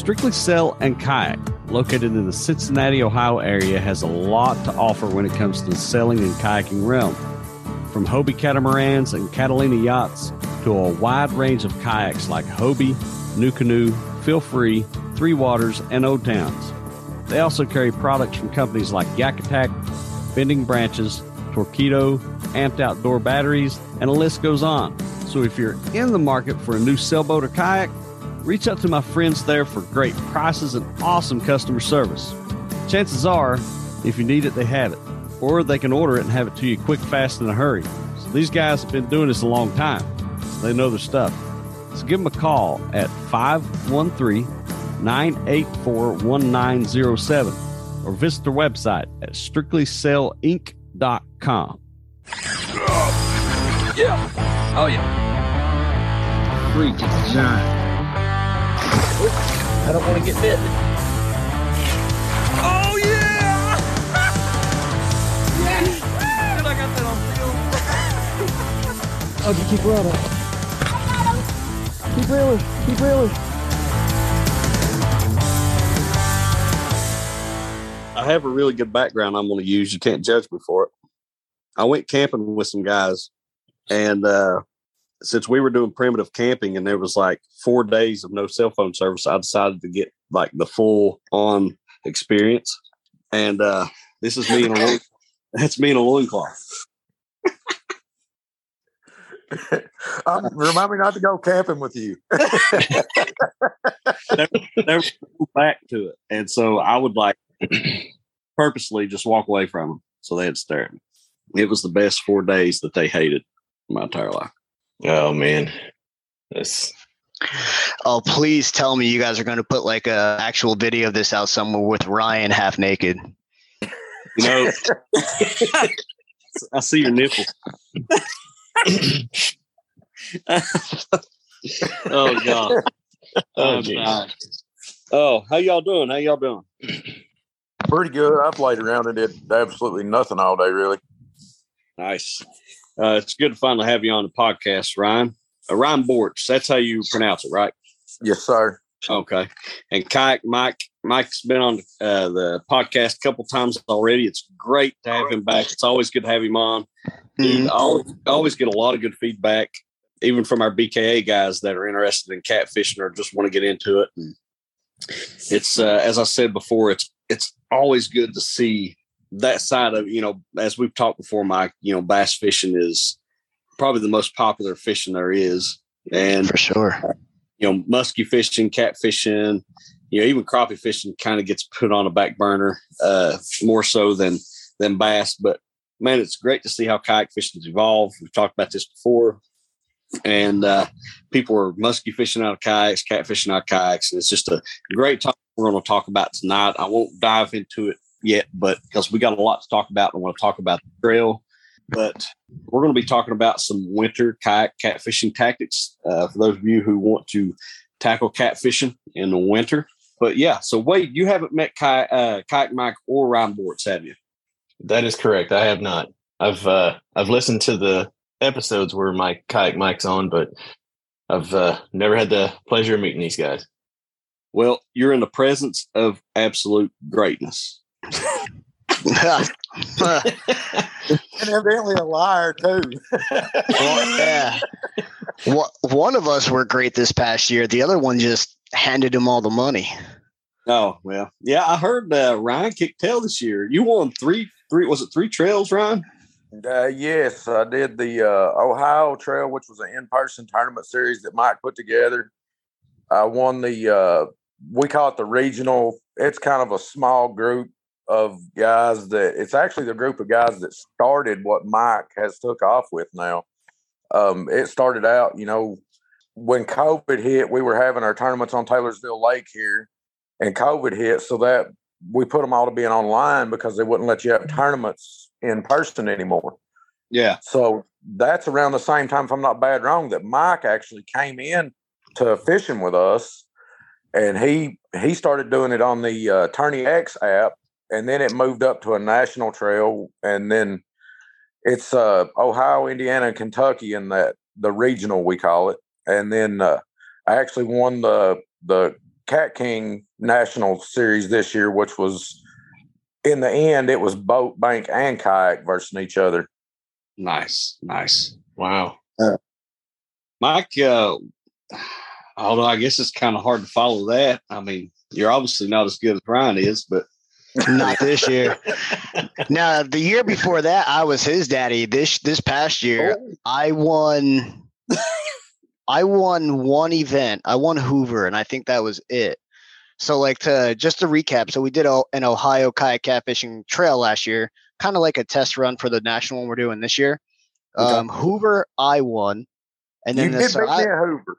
Strictly Sail and Kayak, located in the Cincinnati, Ohio area, has a lot to offer when it comes to the sailing and kayaking realm. From Hobie catamarans and Catalina yachts to a wide range of kayaks like Hobie, NuCanoe, Feel Free, Three Waters, and Old Towns. They also carry products from companies like Yak Attack, Bending Branches, Torqeedo, Amped Outdoor Batteries, and the list goes on. So if you're in the market for a new sailboat or kayak, reach out to my friends there for great prices and awesome customer service. Chances are, if you need it, they have it, or they can order it and have it to you quick, fast, in a hurry. So these guys have been doing this a long time, so they know their stuff. So give them a call at 513 984 1907 or visit their website at strictlysailinc.com. Yeah. Oh, yeah. Freak, it's giant. I don't want to get bit. Oh, yeah! yes! And I got that on film. Oh, you keep running. Keep reeling. Keep reeling. I have a really good background I'm going to use. You can't judge me for it. I went camping with some guys, and uh, since we were doing primitive camping and there was like four days of no cell phone service, I decided to get like the full on experience. And uh, this is me in a loin, that's me in a loincloth. um, remind me not to go camping with you. never, never back to it. And so I would like purposely just walk away from them so they had to stare at me. It was the best four days that they hated my entire life. Oh man, this. Oh, please tell me you guys are going to put like a actual video of this out somewhere with Ryan half naked. You know, I see your nipple. oh god. Oh, I'm geez. dying. oh, how y'all doing? How y'all doing? Pretty good. I played around and did absolutely nothing all day, really. Nice. Uh, it's good to finally have you on the podcast, Ryan. Uh, Ryan Bortz. That's how you pronounce it, right? Yes, sir. Okay. And Kayak Mike. Mike's been on uh, the podcast a couple times already. It's great to have him back. It's always good to have him on. Dude, I always, I always get a lot of good feedback, even from our BKA guys that are interested in catfishing or just want to get into it. And it's uh, as I said before, it's it's always good to see that side of you know, as we've talked before, Mike. You know, bass fishing is probably the most popular fishing there is, and For sure. you know, musky fishing, cat fishing, you know, even crappie fishing kind of gets put on a back burner uh, more so than than bass. But man, it's great to see how kayak fishing's evolved. We've talked about this before, and uh, people are musky fishing out of kayaks, cat fishing out of kayaks, and it's just a great topic we're going to talk about tonight. I won't dive into it yet, but because we got a lot to talk about, I want to talk about the trail. But we're going to be talking about some winter kayak catfishing tactics uh, for those of you who want to tackle catfishing in the winter. But yeah, so Wade, you haven't met kayak, uh, kayak Mike or Ryan Bortz, have you? That is correct. I have not. I've uh, I've listened to the episodes where my kayak Mike's on, but I've uh, never had the pleasure of meeting these guys. Well, you're in the presence of absolute greatness. And evidently a liar, too. Well, yeah. One- One of us were great this past year. The other one just handed him all the money. Oh well, yeah, I heard uh, Ryan kicked tail this year. You won three, three was it three trails, Ryan? Uh, yes, I did the uh, Ohio Trail, which was an in-person tournament series that Mike put together. I won the uh, we call it the regional. It's kind of a small group of guys that it's actually the group of guys that started what Mike has took off with now. Um, it started out, you know, when COVID hit, we were having our tournaments on Taylorsville Lake here, and COVID hit, so that we put them all to being online because they wouldn't let you have tournaments in person anymore. Yeah, So that's around the same time, if I'm not bad wrong, that Mike actually came in to fishing with us, and he he started doing it on the uh, Tourney X app, and then it moved up to a national trail, and then it's uh, Ohio, Indiana, and Kentucky in that the regional we call it, and then uh, I actually won the the Cat King National Series this year, which was in the end it was boat, bank, and kayak versus each other. Nice, nice. Wow. Mike, uh, although I guess it's kind of hard to follow that. I mean, you're obviously not as good as Ryan is, but Not this year. Now, the year before that, I was his daddy. This this past year, I won. I won one event. I won Hoover, and I think that was it. So, like to just to recap, so we did a, an Ohio kayak catfishing trail last year, kind of like a test run for the national one we're doing this year. Okay. Um, Hoover, I won, and then you the did me at Hoover.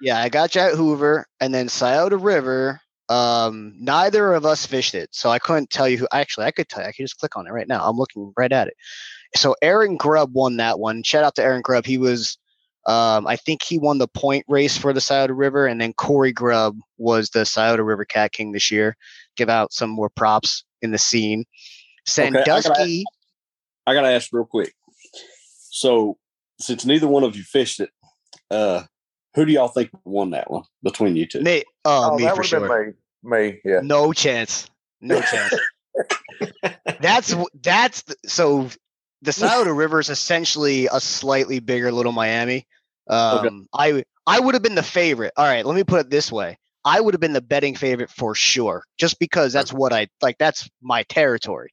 yeah, I got you at Hoover, and then Scioto River. Um, neither of us fished it, so I couldn't tell you who. Actually, I could tell you. I could just click on it right now. I'm looking right at it. So Aaron Grubb won that one. Shout out to Aaron Grubb. He was, um, I think he won the point race for the Scioto River, and then Corey Grubb was the Scioto River Cat King this year. Give out some more props in the scene. Okay, I gotta- Sandusky. I got to ask real quick. So, since neither one of you fished it, uh, who do y'all think won that one between you two? me, oh, Oh, me that for would have sure. Me. Yeah. No chance. No chance. that's that's so the Scioto River is essentially a slightly bigger Little Miami. Um, I I would have been the favorite. All right, let me put it this way: I would have been the betting favorite for sure, just because that's what I like. That's my territory.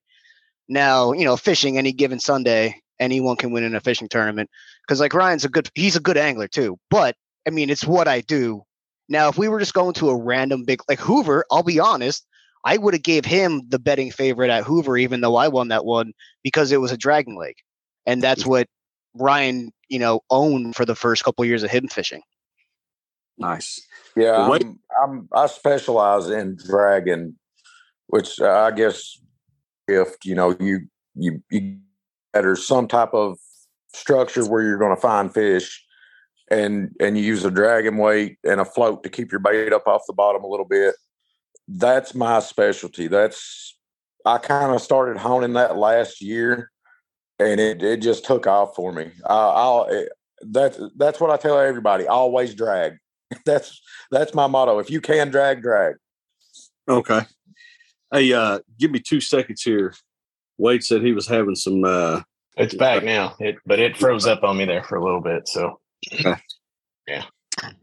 Now, you know, fishing any given Sunday, anyone can win in a fishing tournament because, like Ryan's a good, he's a good angler too. But I mean, it's what I do. Now, if we were just going to a random big like Hoover, I'll be honest, I would have gave him the betting favorite at Hoover, even though I won that one because it was a Dragon Lake, and that's what Ryan, you know, owned for the first couple years of hidden fishing. Nice. Yeah, Well, I'm, I'm I specialize in dragging, which uh, I guess if you know you you you there's some type of structure where you're going to find fish, and and you use a dragging weight and a float to keep your bait up off the bottom a little bit. That's my specialty. That's I kind of started honing that last year, and it it just took off for me. I, I'll it, that's that's what I tell everybody. Always drag. That's that's my motto. If you can drag, drag. Okay. Hey, uh, give me two seconds here. Wade said he was having some. uh It's back now. It but it froze up on me there for a little bit. So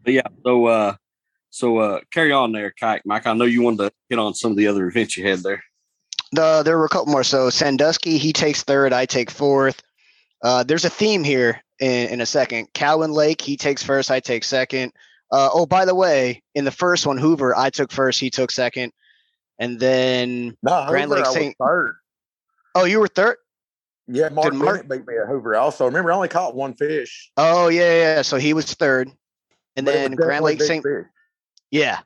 but yeah. So, uh, so uh, carry on there, kayak Mike. I know you wanted to hit on some of the other events you had there. The, there were a couple more. So Sandusky, he takes third, I take fourth. Uh, there's a theme here in, in a second. Cowan Lake, he takes first, I take second. Uh, oh, by the way, in the first one, Hoover, I took first, he took second. And then, No, Grand Hoover, Lake I Saint- third. oh, you were third? Yeah, Mark Did Mark- beat me at Hoover. Also, remember, I only caught one fish. Oh, yeah, yeah. yeah. So he was third. And but then Grand Lake St. fish. Yeah.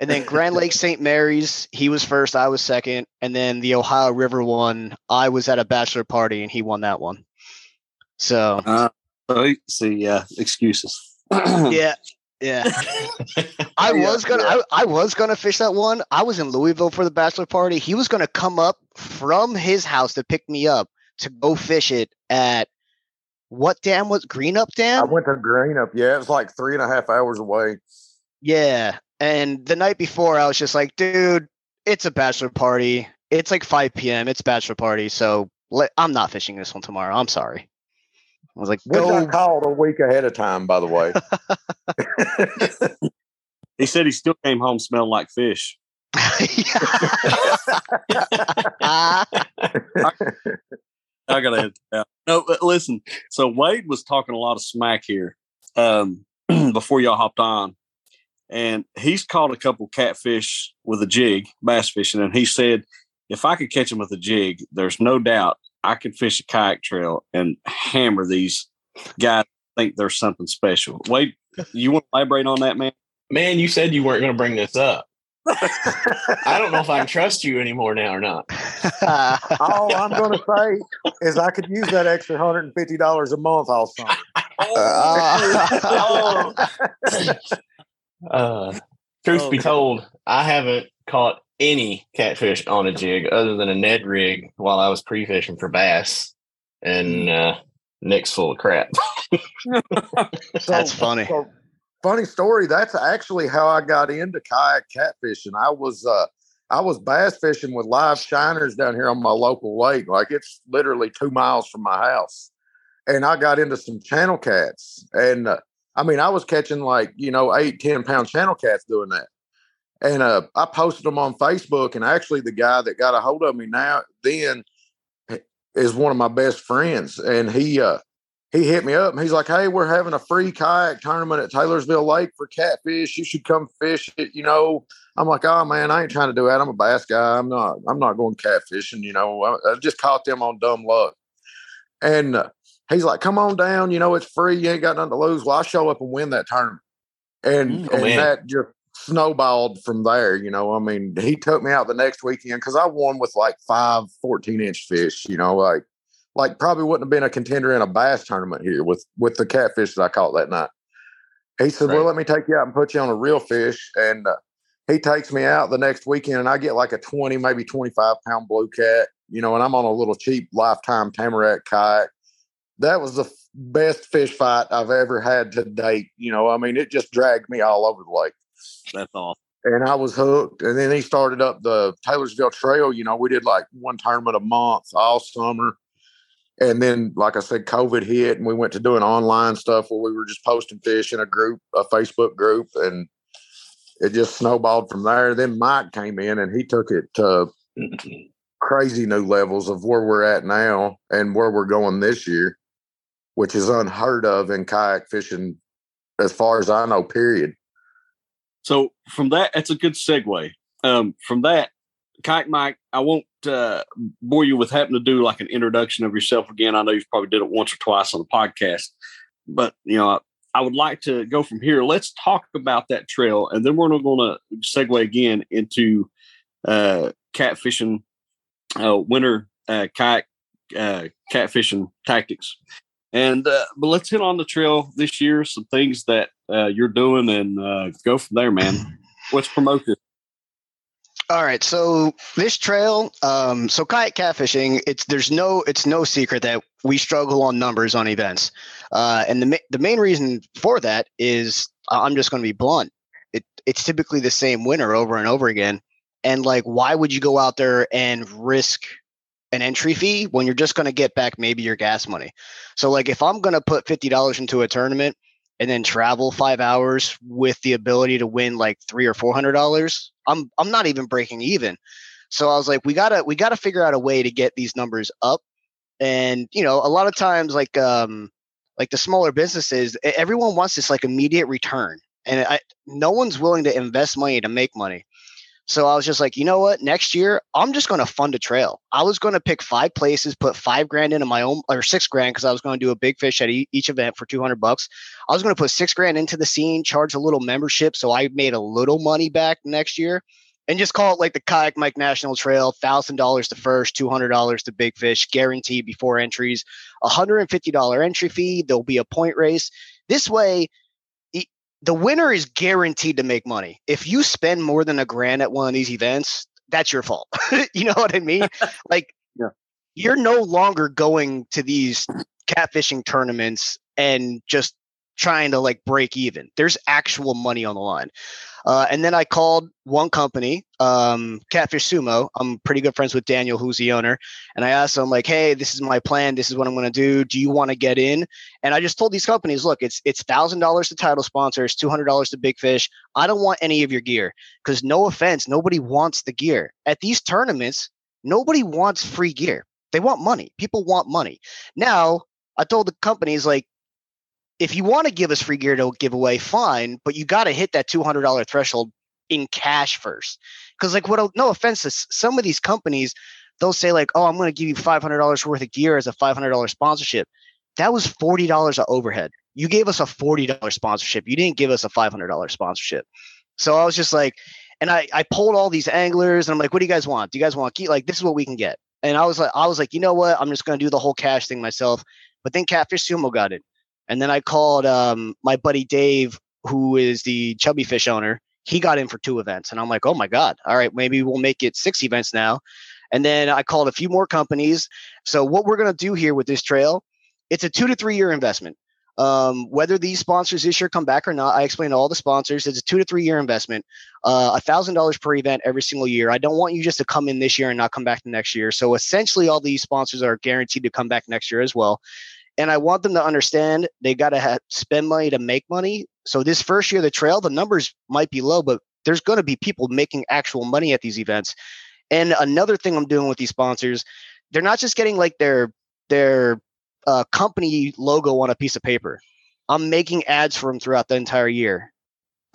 And then Grand Lake St. Mary's, he was first, I was second. And then the Ohio River one, I was at a bachelor party and he won that one. So, Uh, so, see, uh, excuses. yeah. Yeah. I Yeah, was gonna yeah. I, I was gonna fish that one. I was in Louisville for the bachelor party. He was gonna come up from his house to pick me up to go fish it at what dam was Greenup Dam? I went to Greenup. Yeah, it was like three and a half hours away. Yeah. And the night before I was just like, dude, it's a bachelor party. It's like 5 p.m. It's bachelor party. So let, I'm not fishing this one tomorrow. I'm sorry. I was like, Which I go. called a week ahead of time, by the way. he said he still came home smelling like fish. I gotta edit that. No, but listen. So Wade was talking a lot of smack here um, before y'all hopped on, and he's caught a couple catfish with a jig, bass fishing, and he said if I could catch them with a jig, there's no doubt I could fish a kayak trail and hammer these guys. Think there's something special. Wade, you want to elaborate on that, man? man, you said you weren't going to bring this up. I don't know if I can trust you anymore now or not. All I'm going to say is I could use that extra hundred and fifty dollars a month all summer. Oh. Uh, truth be told, I haven't caught any catfish on a jig other than a Ned rig while I was pre fishing for bass, and uh, Nick's full of crap. That's funny. So, funny story. That's actually how I got into kayak catfishing. I was uh, I was bass fishing with live shiners down here on my local lake. Like it's literally two miles from my house, and I got into some channel cats. And uh, I mean, I was catching like you know eight, ten pound channel cats doing that. And uh, I posted them on Facebook, and actually, the guy that got a hold of me now then is one of my best friends, and he uh, he hit me up and he's like, Hey, we're having a free kayak tournament at Taylorsville Lake for catfish. You should come fish it. You know, I'm like, Oh man, I ain't trying to do that. I'm a bass guy. I'm not, I'm not going catfishing. You know, I, I just caught them on dumb luck. And uh, he's like, Come on down. You know, it's free. You ain't got nothing to lose. Well, I show up and win that tournament. And, Oh, and man. that just snowballed from there. You know, I mean, he took me out the next weekend because I won with like five 14 inch fish, you know, like, like probably wouldn't have been a contender in a bass tournament here with with the catfish that I caught that night. He said, "Well, let me take you out and put you on a real fish." And uh, he takes me out the next weekend, and I get like a twenty, maybe twenty five pound blue cat, you know, and I'm on a little cheap lifetime Tamarack kayak. That was the f- best fish fight I've ever had to date. You know, I mean, it just dragged me all over the lake That's awesome. and I was hooked. And then he started up the Taylorsville Trail. You know, we did like one tournament a month all summer. And then, like I said, COVID hit, and we went to doing online stuff where we were just posting fish in a group, a Facebook group, and it just snowballed from there. Then Mike came in, and he took it to crazy new levels of where we're at now and where we're going this year, which is unheard of in kayak fishing, as far as I know. Period. So from that, that's a good segue. Um, from that, Kayak Mike, I won't uh, bore you with having to do like an introduction of yourself again. I know you've probably did it once or twice on the podcast, but you know, I would like to go from here. Let's talk about that trail, and then we're going to segue again into uh, catfishing, uh, winter uh, kayak uh, catfishing tactics. And uh, but let's hit on the trail this year. Some things that uh, you're doing, and uh, go from there, man. Let's promote this. All right, so this trail, um, so kayak catfishing, it's there's no it's no secret that we struggle on numbers on events, uh, and the ma- the main reason for that is I'm just going to be blunt. It it's typically the same winner over and over again, and like why would you go out there and risk an entry fee when you're just going to get back maybe your gas money? So like if I'm going to put fifty dollars into a tournament and then travel five hours with the ability to win like three or four hundred dollars, I'm I'm not even breaking even. So I was like, we gotta we gotta figure out a way to get these numbers up. And you know, a lot of times like um like the smaller businesses, everyone wants this like immediate return. And I no one's willing to invest money to make money. So I was just like, you know what? Next year, I'm just going to fund a trail. I was going to pick five places, put five grand into my own, or six grand, because I was going to do a big fish at e- each event for 200 bucks. I was going to put six grand into the scene, charge a little membership, so I made a little money back next year, and just call it like the Kayak Mike National Trail, thousand dollars to first, two hundred dollars to big fish, guaranteed before entries, hundred and fifty dollar entry fee. There'll be a point race. This way, the winner is guaranteed to make money. If you spend more than a grand at one of these events, that's your fault. you know what I mean? like, Yeah. you're no longer going to these catfishing tournaments and just trying to like break even. There's actual money on the line. Uh, and then I called one company, um, Catfish Sumo. I'm pretty good friends with Daniel, who's the owner. And I asked him, like, hey, this is my plan. This is what I'm going to do. Do you want to get in? And I just told these companies, look, it's it's thousand dollars to title sponsors, two hundred dollars to Big Fish. I don't want any of your gear because no offense, nobody wants the gear at these tournaments. Nobody wants free gear. They want money. People want money. Now, I told the companies like, if you want to give us free gear to give away, fine, but you got to hit that two hundred dollar threshold in cash first. Because like, what? No offense, to some of these companies, they'll say like, oh, I'm going to give you five hundred dollars worth of gear as a five hundred dollar sponsorship. That was forty dollars of overhead. You gave us a forty dollar sponsorship. You didn't give us a five hundred dollar sponsorship. So I was just like, and I I pulled all these anglers, and I'm like, what do you guys want? Do you guys want? Like, this is what we can get. And I was like, I was like, you know what? I'm just going to do the whole cash thing myself. But then Catfish Sumo got it. And then I called um, my buddy Dave, who is the Chubby Fish owner. He got in for two events. And I'm like, oh my God. All right, maybe we'll make it six events now. And then I called a few more companies. So what we're going to do here with this trail, it's a two to three year investment. Um, whether these sponsors this year come back or not, I explained to all the sponsors. It's a two to three year investment, uh, a thousand dollars per event every single year. I don't want you just to come in this year and not come back the next year. So essentially, all these sponsors are guaranteed to come back next year as well. And I want them to understand they got to spend money to make money. So this first year of the trail, the numbers might be low, but there's going to be people making actual money at these events. And another thing I'm doing with these sponsors, they're not just getting like their their uh, company logo on a piece of paper. I'm making ads for them throughout the entire year.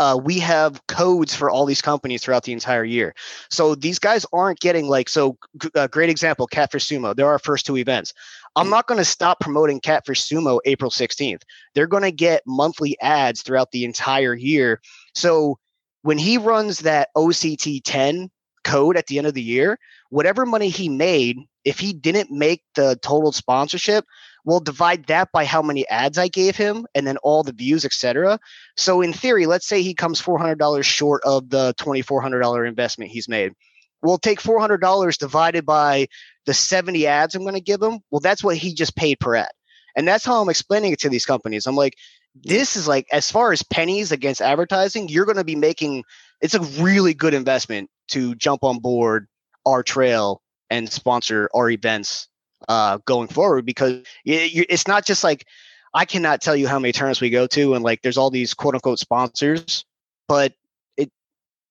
Uh, we have codes for all these companies throughout the entire year. So these guys aren't getting like so. A uh, great example, Catfish Sumo. They're our first two events. I'm not going to stop promoting Catfish Sumo April 16th. They're going to get monthly ads throughout the entire year. So when he runs that OCT 10 code at the end of the year, whatever money he made, if he didn't make the total sponsorship, we'll divide that by how many ads I gave him and then all the views, etc. So in theory, let's say he comes $400 short of the $2,400 investment he's made. We'll take $400 divided by the 70 ads I'm going to give him. Well, that's what he just paid per ad. And that's how I'm explaining it to these companies. I'm like, this is like as far as pennies against advertising, you're going to be making it's a really good investment to jump on board our trail and sponsor our events uh, going forward because it's not just like I cannot tell you how many tournaments we go to and like there's all these quote unquote sponsors, but it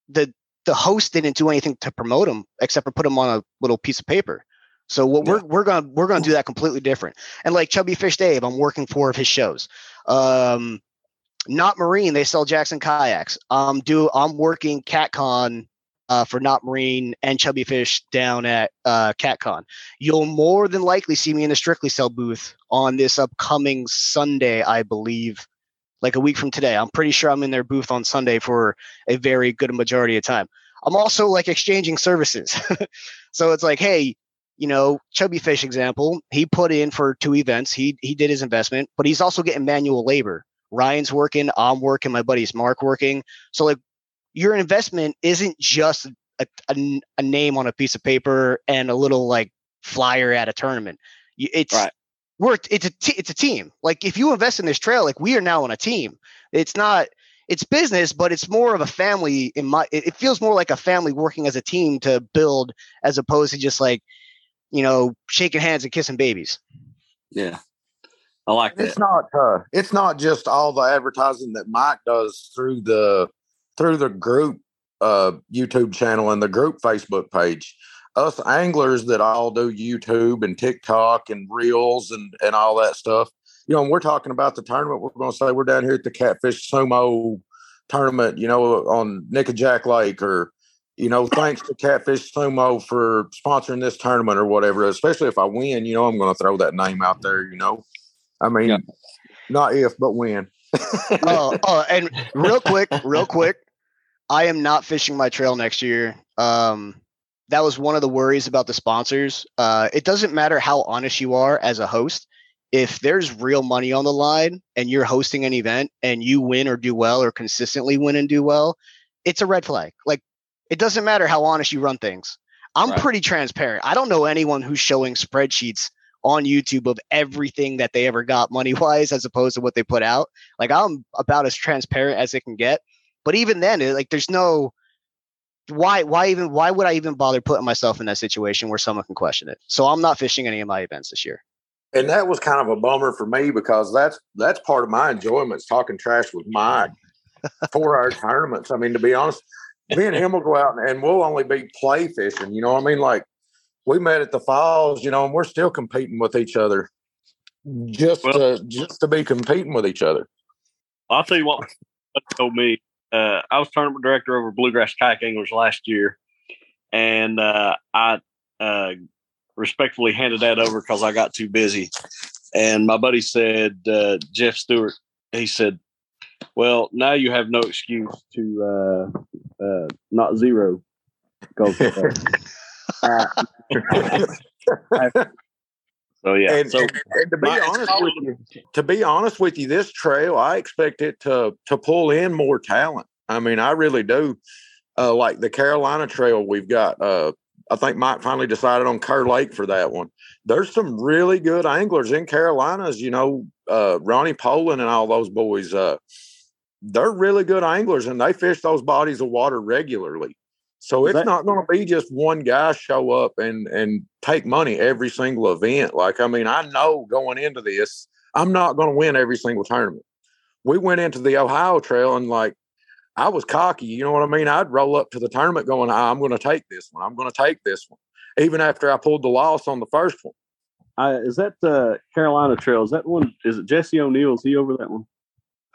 the the host didn't do anything to promote them except for put them on a little piece of paper. So what yeah. we're we're gonna we're gonna do that completely different. And like Chubby Fish Dave, I'm working four of his shows. Um, Knot Marine, they sell Jackson kayaks. Um, do I'm working CatCon uh, for Knot Marine and Chubby Fish down at uh, CatCon. You'll more than likely see me in the Strictly Sail booth on this upcoming Sunday, I believe, like a week from today. I'm pretty sure I'm in their booth on Sunday for a very good majority of time. I'm also like exchanging services. so it's like, hey, you know, Chubby Fish example, he put in for two events. He he did his investment, but he's also getting manual labor. Ryan's working, I'm working, my buddy's Mark working. So like your investment isn't just a, a, a name on a piece of paper and a little like flyer at a tournament. It's right. we're it's a t- it's a team. Like if you invest in this trail, like we are now on a team. It's not it's business, but it's more of a family. In my it feels more like a family working as a team to build, as opposed to just like you know shaking hands and kissing babies. Yeah, I like that. It's not uh, it's not just all the advertising that Mike does through the through the group uh, YouTube channel and the group Facebook page. Us anglers that all do YouTube and TikTok and Reels and and all that stuff. You know, we're talking about the tournament, we're going to say we're down here at the Catfish Sumo tournament. You know, on Nickajack Lake, or you know, thanks to Catfish Sumo for sponsoring this tournament or whatever. Especially if I win, you know, I'm going to throw that name out there. You know, I mean, yeah. not if, but when. Oh, oh, and real quick, real quick, I am not fishing my trail next year. Um, that was one of the worries about the sponsors. Uh, it doesn't matter how honest you are as a host. If there's real money on the line and you're hosting an event and you win or do well or consistently win and do well, it's a red flag. Like it doesn't matter how honest you run things. I'm right. pretty transparent. I don't know anyone who's showing spreadsheets on YouTube of everything that they ever got money wise as opposed to what they put out. Like I'm about as transparent as it can get. But even then, it, like there's no why why even why would I even bother putting myself in that situation where someone can question it? So I'm not fishing any of my events this year. And that was kind of a bummer for me because that's that's part of my enjoyment is talking trash with Mike for our tournaments. I mean, to be honest, me and him will go out and, and we'll only be play fishing. You know what I mean? Like we met at the falls, you know, and we're still competing with each other just well, to just to be competing with each other. I'll tell you what told me. Uh, I was tournament director over Bluegrass Kayak Anglers last year, and uh, I uh, respectfully handed that over because I got too busy. And my buddy said, uh, Jeff Stewart, he said, "Well, now you have no excuse to uh, uh, not zero Go. Uh, so yeah. And, so, and, and to be honest with you, to be honest with you, this trail I expect it to to pull in more talent. I mean, I really do. Uh, like the Carolina Trail, we've got. Uh, I think Mike finally decided on Kerr Lake for that one. There's some really good anglers in Carolinas. You know, uh, Ronnie Poland and all those boys, uh, they're really good anglers and they fish those bodies of water regularly. So it's That- not going to be just one guy show up and and take money every single event. Like I mean, I know going into this, I'm not going to win every single tournament. We went into the Ohio Trail and like I was cocky, you know what I mean? I'd roll up to the tournament going, I'm going to take this one. I'm going to take this one, even after I pulled the loss on the first one. I, is that uh, Carolina Trail? Is that one? Is it Jesse O'Neill? Is he over that one?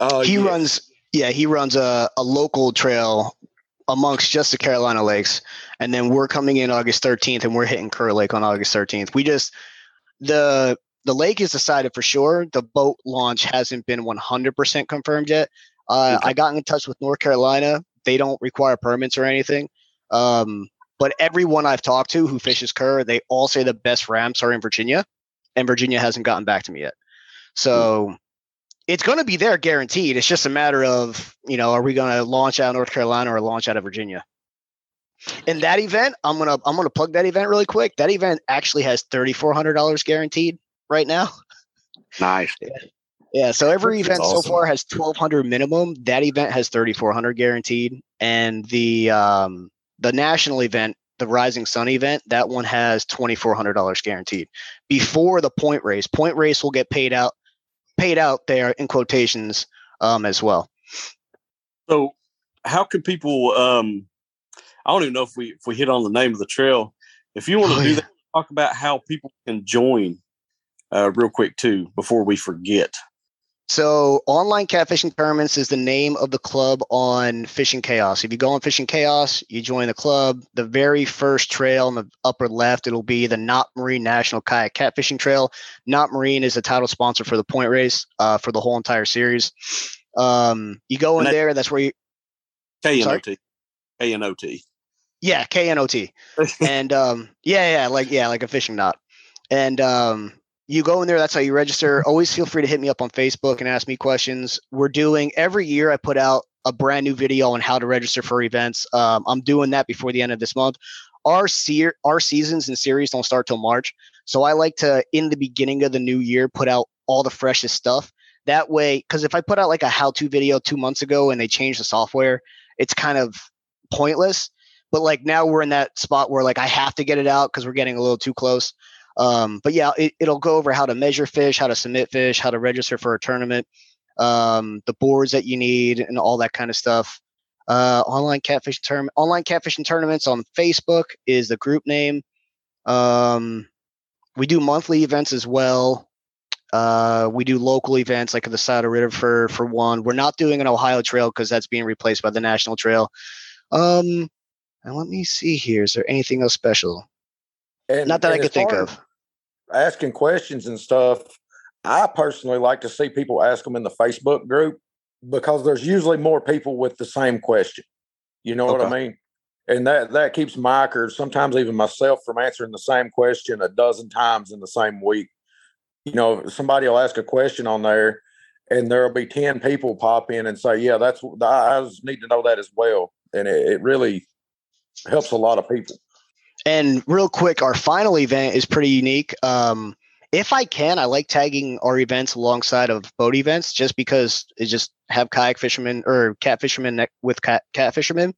Uh, he yes. runs yeah he runs a, a local trail amongst just the carolina lakes and then we're coming in august 13th and we're hitting kerr lake on august 13th we just the the lake is decided for sure. The boat launch hasn't been 100% confirmed yet. Uh, Okay. i got in touch with north carolina. They don't require permits or anything. Um, but everyone i've talked to who fishes kerr they all say the best ramps are in virginia and virginia hasn't gotten back to me yet. So it's going to be there guaranteed. It's just a matter of, you know, are we going to launch out of North Carolina or launch out of Virginia? And that event, I'm going to I'm going to plug that event really quick. That event actually has $3400 guaranteed right now. Nice. Yeah, so every That's event so far has 1200 minimum. That event has 3400 guaranteed and the um the national event, the Rising Sun event, that one has $2400 guaranteed. Before the point race, point race will get paid out paid out there in quotations um as well. So, how can people? Um, I don't even know if we if we hit on the name of the trail. If you want to Oh, do yeah. that, talk about how people can join, uh, real quick too, before we forget. So, online catfishing tournaments is the name of the club on Fishing Chaos. If you go on Fishing Chaos, you join the club. The very first trail in the upper left, it'll be the Knot Marine National Kayak Catfishing Trail. Knot Marine is the title sponsor for the point race uh, for the whole entire series. Um, you go in And that- there. That's where you, K N? O T. K N O T. yeah, K N O T. and um, yeah, yeah, like yeah, like a fishing knot. And um, you go in there. That's how you register. Always feel free to hit me up on Facebook and ask me questions. We're doing every year. I put out a brand new video on how to register for events. Um, I'm doing that before the end of this month. Our se- our seasons and series don't start till March, so I like to in the beginning of the new year put out all the freshest stuff. That way, because if I put out like a how-to video two months ago and they change the software, it's kind of pointless but like now we're in that spot where like I have to get it out because we're getting a little too close. Um, but yeah, it, it'll go over how to measure fish, how to submit fish, how to register for a tournament, um, the boards that you need, and all that kind of stuff. Uh, online catfishing tournament, online catfishing tournaments on Facebook is the group name. Um, we do monthly events as well. Uh, we do local events like the Saddle River for for one. We're not doing an Ohio Trail because that's being replaced by the National Trail. Um, and let me see here. Is there anything else special? And, Not that I could think far of. As Asking questions and stuff. I personally like to see people ask them in the Facebook group because there's usually more people with the same question. You know what I mean? And that that keeps Mike or sometimes even myself from answering the same question a dozen times in the same week. You know, somebody will ask a question on there, and there'll be ten people pop in and say, "Yeah, that's I I just need to know that as well," and it, it really helps a lot of people. And real quick, our final event is pretty unique. Um, if I can, I like tagging our events alongside of boat events just because it just have kayak fishermen or cat fishermen with cat, cat fishermen.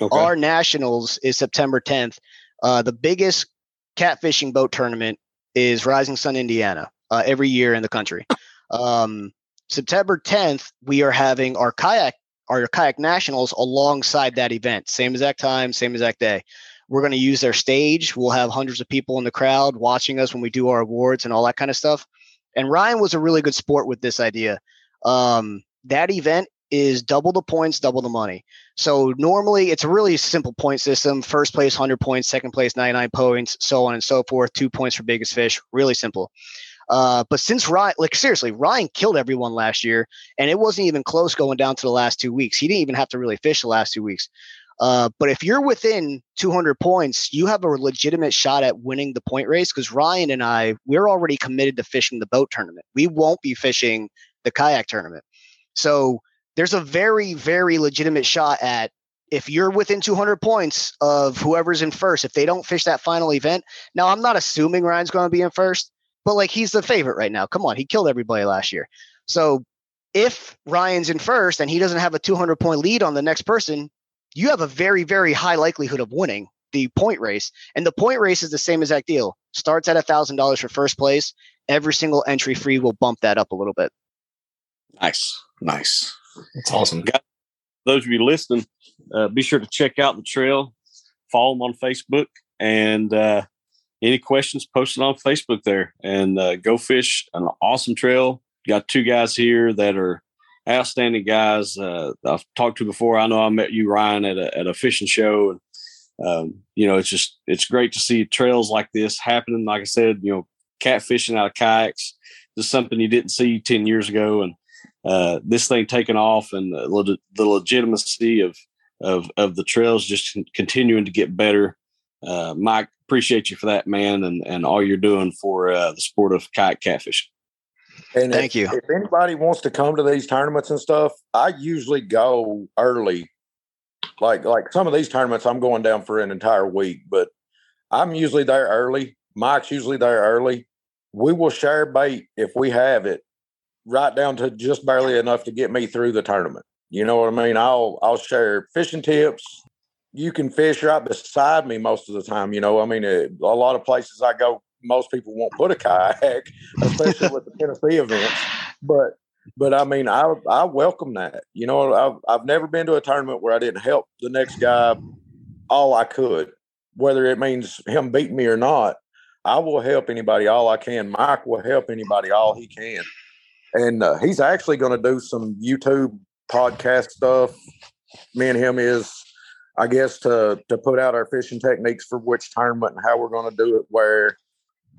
Okay. Our nationals is September 10th. Uh, the biggest catfishing boat tournament is Rising Sun, Indiana, uh, every year in the country. Um, September 10th, we are having our kayak our kayak nationals alongside that event. Same exact time, same exact day. We're going to use their stage. We'll have hundreds of people in the crowd watching us when we do our awards and all that kind of stuff. And Ryan was a really good sport with this idea. Um, that event is double the points, double the money. So normally it's a really simple point system. First place 100 points, second place 99 points, so on and so forth. Two points for biggest fish. Really simple. Uh, but since Ryan, like seriously, Ryan killed everyone last year, and it wasn't even close going down to the last two weeks. He didn't even have to really fish the last two weeks. Uh, but if you're within 200 points, you have a legitimate shot at winning the point race because Ryan and I, we're already committed to fishing the boat tournament. We won't be fishing the kayak tournament. So there's a very, very legitimate shot at if you're within 200 points of whoever's in first, if they don't fish that final event. Now, I'm not assuming Ryan's going to be in first, but like he's the favorite right now. Come on, he killed everybody last year. So if Ryan's in first and he doesn't have a 200 point lead on the next person, you have a very, very high likelihood of winning the point race. And the point race is the same exact deal. Starts at a thousand dollars for first place. Every single entry free will bump that up a little bit. Nice, nice. That's awesome. Those of you listening, uh, be sure to check out the trail. Follow them on Facebook, and uh, any questions, post it on Facebook there, and uh, go fish an awesome trail. Got two guys here that are outstanding guys. Uh, I've talked to before. I know I met you, Ryan, at a at a fishing show, and um, you know it's just it's great to see trails like this happening. Like I said, you know, catfishing out of kayaks. Is something you didn't see ten years ago, and uh, this thing taking off, and the, the legitimacy of of of the trails just continuing to get better. Uh, Mike, appreciate you for that, man, and and all you're doing for uh, the sport of kayak catfishing. And Thank if, you. If anybody wants to come to these tournaments and stuff, I usually go early. Like like some of these tournaments, I'm going down for an entire week, but I'm usually there early. Mike's usually there early. We will share bait if we have it, right down to just barely enough to get me through the tournament. You know what I mean? I'll I'll share fishing tips. You can fish right beside me most of the time. You know, I mean, a, a lot of places I go, most people won't put a kayak, especially with the Tennessee events. But but I mean, I I welcome that. You know, I've I've never been to a tournament where I didn't help the next guy all I could, whether it means him beating me or not. I will help anybody all I can. Mike will help anybody all he can, and uh, he's actually going to do some YouTube podcast stuff. Me and him is, I guess, to to put out our fishing techniques for which tournament and how we're going to do it. Where,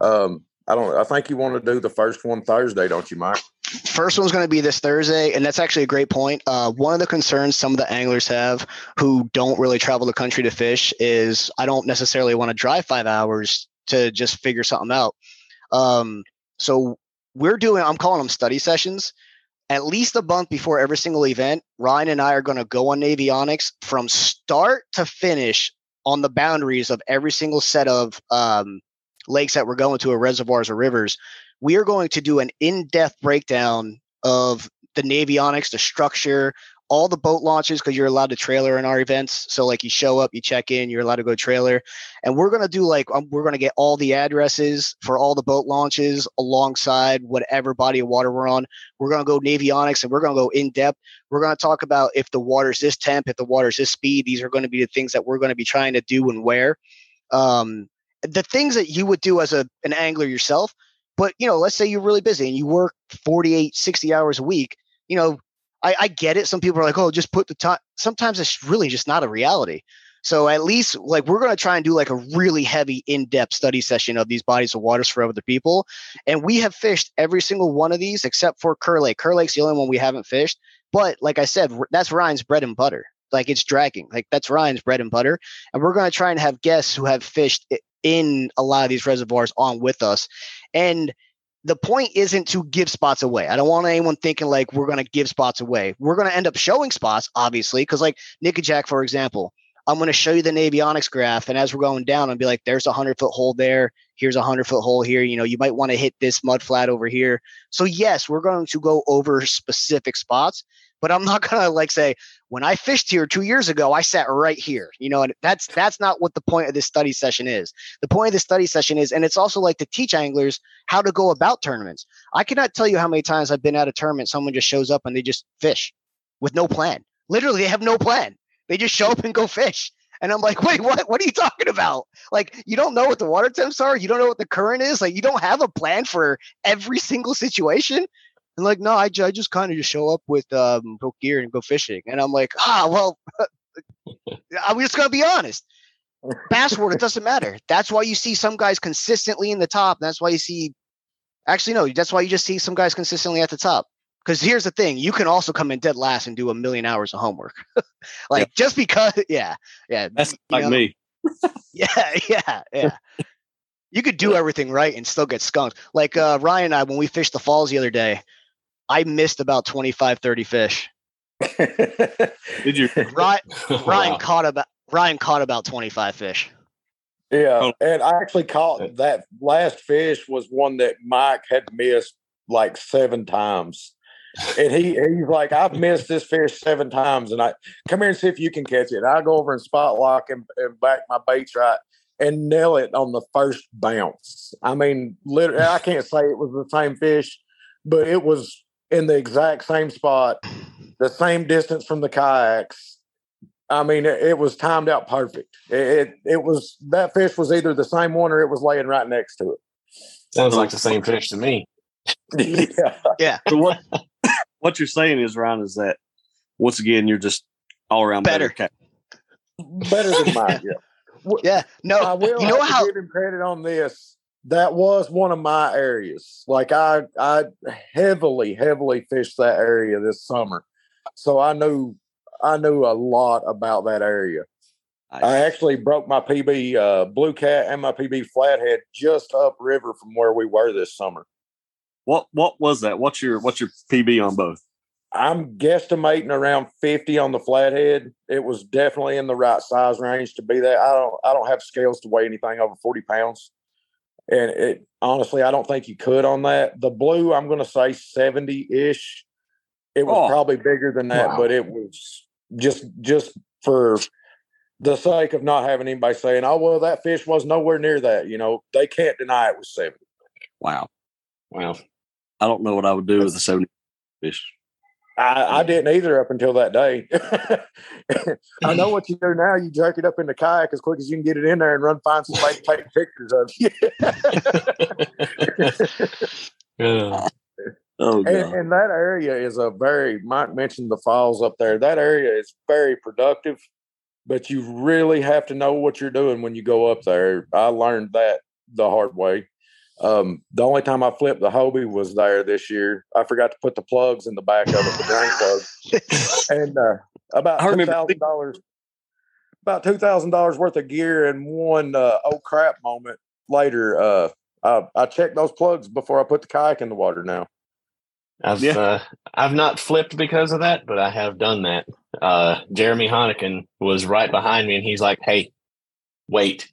um, I don't. I think you want to do the first one Thursday, don't you, Mike? First one's going to be this Thursday, and that's actually a great point. Uh, one of the concerns some of the anglers have who don't really travel the country to fish is I don't necessarily want to drive five hours to just figure something out. Um, so we're doing, I'm calling them study sessions. At least a month before every single event, Ryan and I are going to go on Navionics from start to finish on the boundaries of every single set of um, lakes that we're going to, or reservoirs or rivers we are going to do an in-depth breakdown of the navionics the structure all the boat launches because you're allowed to trailer in our events. So like you show up you check in you're allowed to go trailer. And we're going to do like um, we're going to get all the addresses for all the boat launches alongside whatever body of water we're on. We're going to go navionics and we're going to go in depth we're going to talk about if the water's this temp if the water's this speed these are going to be the things that we're going to be trying to do and where. Um, the things that you would do as a an angler yourself but you know let's say you're really busy and you work 48 60 hours a week you know I, I get it. Some people are like oh just put the time sometimes it's really just not a reality. So at least like we're going to try and do like a really heavy in-depth study session of these bodies of waters for other people and we have fished every single one of these except for Kerr Lake. Kerr Lake's the only one we haven't fished but like i said that's ryan's bread and butter. Like it's dragging. Like that's ryan's bread and butter and we're going to try and have guests who have fished in a lot of these reservoirs on with us and the point isn't to give spots away. I don't want anyone thinking like we're going to give spots away. We're going to end up showing spots, obviously, because like Nickajack, for example, I'm going to show you the Navionics graph, and as we're going down, I'll be like, "There's a hundred foot hole there. Here's a hundred foot hole here. You know, you might want to hit this mud flat over here." So yes, we're going to go over specific spots, but I'm not to like say when I fished here two years ago, I sat right here. You know, and that's that's not what the point of this study session is. The point of this study session is, and it's also like to teach anglers how to go about tournaments. I cannot tell you how many times I've been at a tournament, someone just shows up and they just fish with no plan. Literally, they have no plan. They just show up and go fish. And I'm like, wait, what? What are you talking about? Like, you don't know what the water temps are. You don't know what the current is. Like, you don't have a plan for every single situation. And like, no, I, I just kind of just show up with um, boat gear and go fishing. And I'm like, ah, well, I'm just gonna be honest. Basswood, it doesn't matter. That's why you see some guys consistently in the top. That's why you see, actually, no, that's why you just see some guys consistently at the top. Because here's the thing, you can also come in dead last and do a million hours of homework. like just because, yeah, yeah, That's like know? me. yeah, yeah, yeah. You could do everything right and still get skunked. Like uh, Ryan and I, when we fished the falls the other day, I missed about 25, 30 fish. Did you? Ryan, Ryan oh, Wow. caught about Ryan caught about 25 fish. Yeah, Oh. and I actually caught that last fish was one that Mike had missed like seven times. And he he's like, I've missed this fish seven times, and I come here and see if you can catch it. And I go over and spot lock and, and back my baits right and nail it on the first bounce. I mean, literally, I can't say it was the same fish, but it was in the exact same spot, the same distance from the kayaks. I mean, it, it was timed out perfect. It, it it was that fish was either the same one or it was laying right next to it. Sounds like the same fish to me. it. yeah, So what what you're saying is, Ryan, is that once again you're just all around better. Better. better than mine. Yeah, Yeah. No, I will. you know have to how give him credit on this. That was one of my areas. Like I, I heavily, heavily fished that area this summer, so I knew, I knew a lot about that area. I actually broke my PB uh, blue cat and my PB flathead just upriver from where we were this summer. What what was that? What's your what's your PB on both? I'm guesstimating around 50 on the flathead. It was definitely in the right size range to be that. I don't I don't have scales to weigh anything over 40 pounds. And it honestly, I don't think you could on that. The blue, I'm gonna say 70-ish. It was Oh. probably bigger than that, Wow. but it was just just for the sake of not having anybody saying, Oh, well, that fish was nowhere near that. You know, they can't deny it was 70. Wow. Wow. I don't know what I would do with a 70 fish. I, I didn't either up until that day. I know what you do now. You jerk it up in the kayak as quick as you can get it in there and run find somebody to take pictures of you. Yeah. Oh and, god. and that area is a very, Mike mentioned the falls up there. That area is very productive, but you really have to know what you're doing when you go up there. I learned that the hard way. Um, the only time I flipped the Hobie was there this year. I forgot to put the plugs in the back of it, the drain plugs. and uh, about I two remember- thousand dollars, about two thousand dollars worth of gear, and one uh, oh crap moment later. Uh, I, I checked those plugs before I put the kayak in the water. Now, I've Yeah. uh, I've not flipped because of that, but I have done that. Uh, Jeremy Honikin was right behind me, and he's like, "Hey, wait!"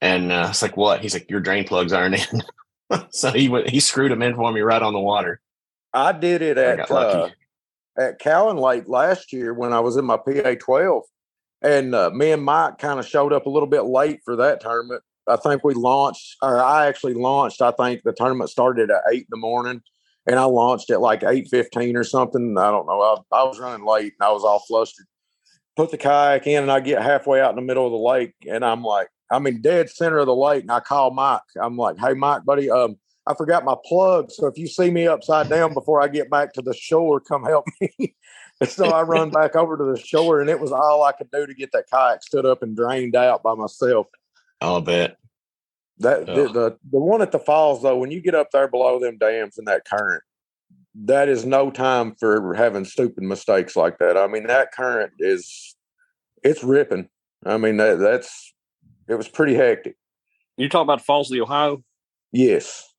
And uh, it's like, "What?" He's like, "Your drain plugs aren't in." so he went, he screwed them in for me right on the water. I did it at uh, at Cowan Lake last year when I was in my PA twelve, and uh, me and Mike kind of showed up a little bit late for that tournament. I think we launched, or I actually launched. I think the tournament started at eight in the morning, and I launched at like eight fifteen or something. I don't know. I, I was running late, and I was all flustered. Put the kayak in, and I get halfway out in the middle of the lake, and I'm like, I'm in dead center of the lake, and I call Mike. I'm like, Hey, Mike, buddy, um, I forgot my plug. So if you see me upside down before I get back to the shore, come help me. So I run back over to the shore, and it was all I could do to get that kayak stood up and drained out by myself. I'll bet. That the, the the one at the falls though, when you get up there below them dams and that current, that is no time for having stupid mistakes like that. I mean, that current is it's ripping. I mean, that that's it was pretty hectic. You talk about Falls of the Ohio? Yes.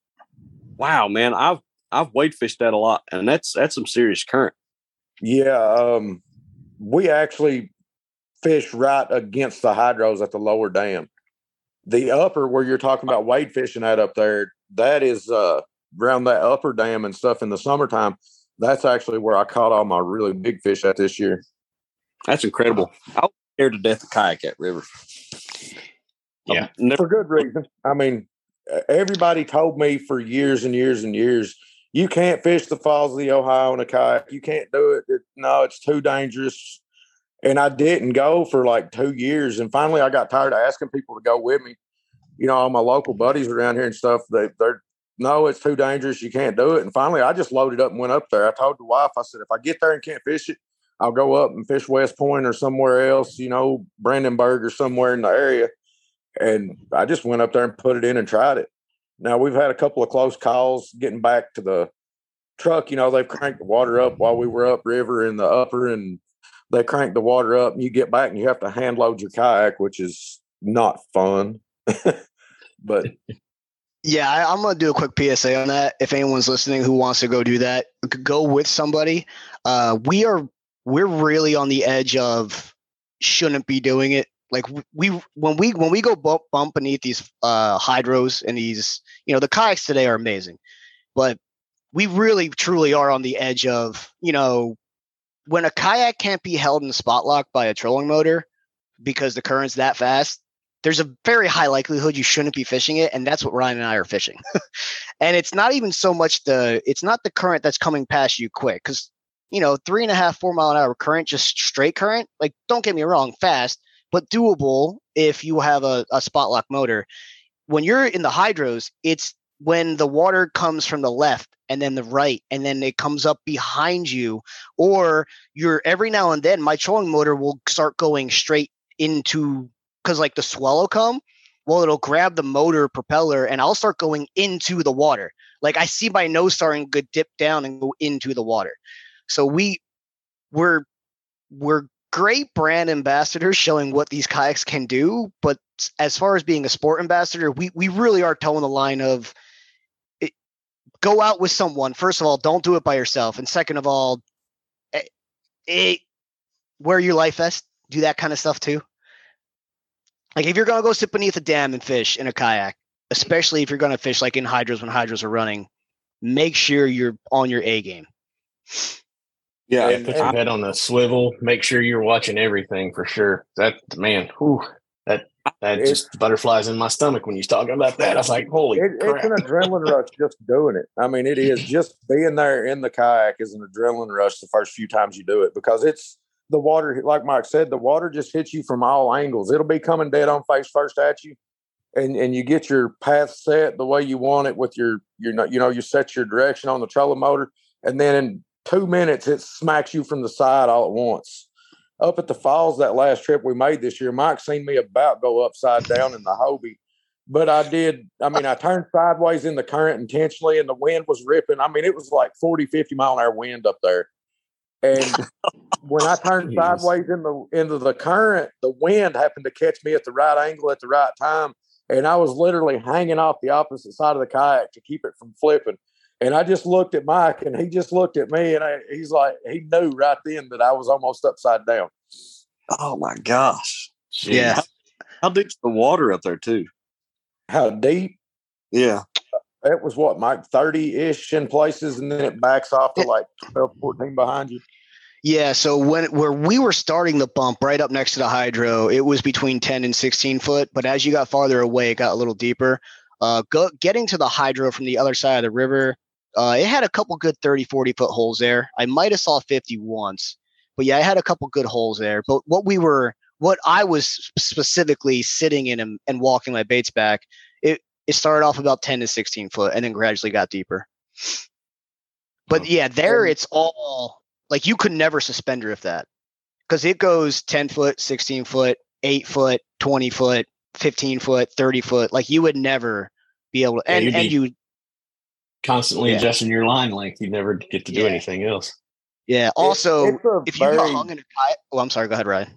Wow, man. I've I've wade fished that a lot, and that's that's some serious current. Yeah, um, we actually fish right against the hydros at the lower dam. The upper, where you're talking about wade fishing at up there, that is uh, around that upper dam and stuff in the summertime. That's actually where I caught all my really big fish at this year. That's incredible. I was scared to death of kayak at river. Oh, yeah. I've never, For good reason. I mean, everybody told me for years and years and years, you can't fish the falls of the Ohio in a kayak. You can't do it. It- No, it's too dangerous. And I didn't go for like two years. And finally, I got tired of asking people to go with me. You know, all my local buddies around here and stuff, they, they're, no, it's too dangerous. You can't do it. And finally, I just loaded up and went up there. I told the wife, I said, if I get there and can't fish it, I'll go up and fish West Point or somewhere else, you know, Brandenburg or somewhere in the area. And I just went up there and put it in and tried it. Now we've had a couple of close calls getting back to the truck. You know, they've cranked the water up while we were up river in the upper, and they cranked the water up, and you get back and you have to hand load your kayak, which is not fun. but Yeah, I, I'm gonna do a quick PSA on that. If anyone's listening who wants to go do that, go with somebody. Uh, we are we're really on the edge of shouldn't be doing it Like we when we when we go bump, bump beneath these uh, hydros and these, you know, the kayaks today are amazing, but we really truly are on the edge of, you know, when a kayak can't be held in spot lock by a trolling motor because the current's that fast, there's a very high likelihood you shouldn't be fishing it, and that's what Ryan and I are fishing. and it's not even so much the it's not the current that's coming past you quick because you know three and a half four mile an hour current just straight current like don't get me wrong fast but doable if you have a, a spot lock motor. When you're in the hydros it's when the water comes from the left and then the right and then it comes up behind you or you're every now and then my trolling motor will start going straight into because like the swell will come well it'll grab the motor propeller and i'll start going into the water. Like i see my nose starting to dip down and go into the water. So we we're we're great brand ambassadors showing what these kayaks can do but as far as being a sport ambassador we we really are towing the line of it, go out with someone first of all don't do it by yourself and second of all it, eh, it, wear your life vest do that kind of stuff too. Like if you're gonna go sit beneath a dam and fish in a kayak especially if you're gonna fish like in hydros when hydros are running make sure you're on your a game yeah, and, put your head on the swivel. Make sure you're watching everything for sure. That man, whew, that that just butterflies in my stomach when you're talking about that. I was like, holy it, It's an adrenaline rush just doing it. I mean, it is just being there in the kayak is an adrenaline rush the first few times you do it because it's the water, like Mike said, the water just hits you from all angles. It'll be coming dead on face first at you. And, and you get your path set the way you want it with your your you know you set your direction on the trolling motor and then in two minutes, it smacks you from the side all at once. Up at the falls, that last trip we made this year, Mike seen me about go upside down in the Hobie. But I did, I mean, I turned sideways in the current intentionally and the wind was ripping. I mean, it was like 40, 50 mile an hour wind up there. And when I turned sideways in the into the current, the wind happened to catch me at the right angle at the right time. And I was literally hanging off the opposite side of the kayak to keep it from flipping. And I just looked at Mike and he just looked at me and I, he's like, he knew right then that I was almost upside down. Oh my gosh. Jeez. Yeah. How, how deep's the water up there too? How deep? Yeah. It was what, Mike, 30 ish in places and then it backs off to like 12, 14 behind you. Yeah, so when where we were starting the bump right up next to the hydro, it was between 10 and 16 foot, but as you got farther away, it got a little deeper. Uh, go, getting to the hydro from the other side of the river, uh, it had a couple good 30, 40 foot holes there. I might have saw 50 once, but yeah, I had a couple good holes there. But what we were, what I was specifically sitting in and, and walking my baits back, it, it started off about 10 to 16 foot and then gradually got deeper. But yeah, there it's all like you could never suspend drift that because it goes 10 foot, 16 foot, 8 foot, 20 foot, 15 foot, 30 foot. Like you would never be able to, yeah, and, and you constantly yeah. adjusting your line length. You never get to do yeah. anything else. Yeah. Also, if you got hung in a kayak, oh, I'm sorry. Go ahead, Ryan.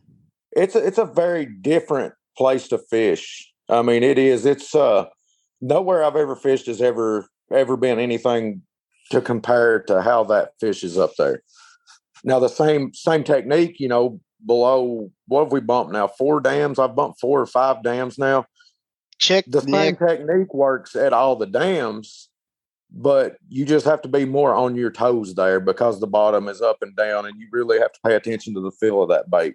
It's a, it's a very different place to fish. I mean, it is. It's uh, nowhere I've ever fished has ever ever been anything to compare to how that fish is up there. Now the same same technique, you know, below what have we bumped now? Four dams. I've bumped four or five dams now. Check the same technique works at all the dams but you just have to be more on your toes there because the bottom is up and down and you really have to pay attention to the feel of that bait.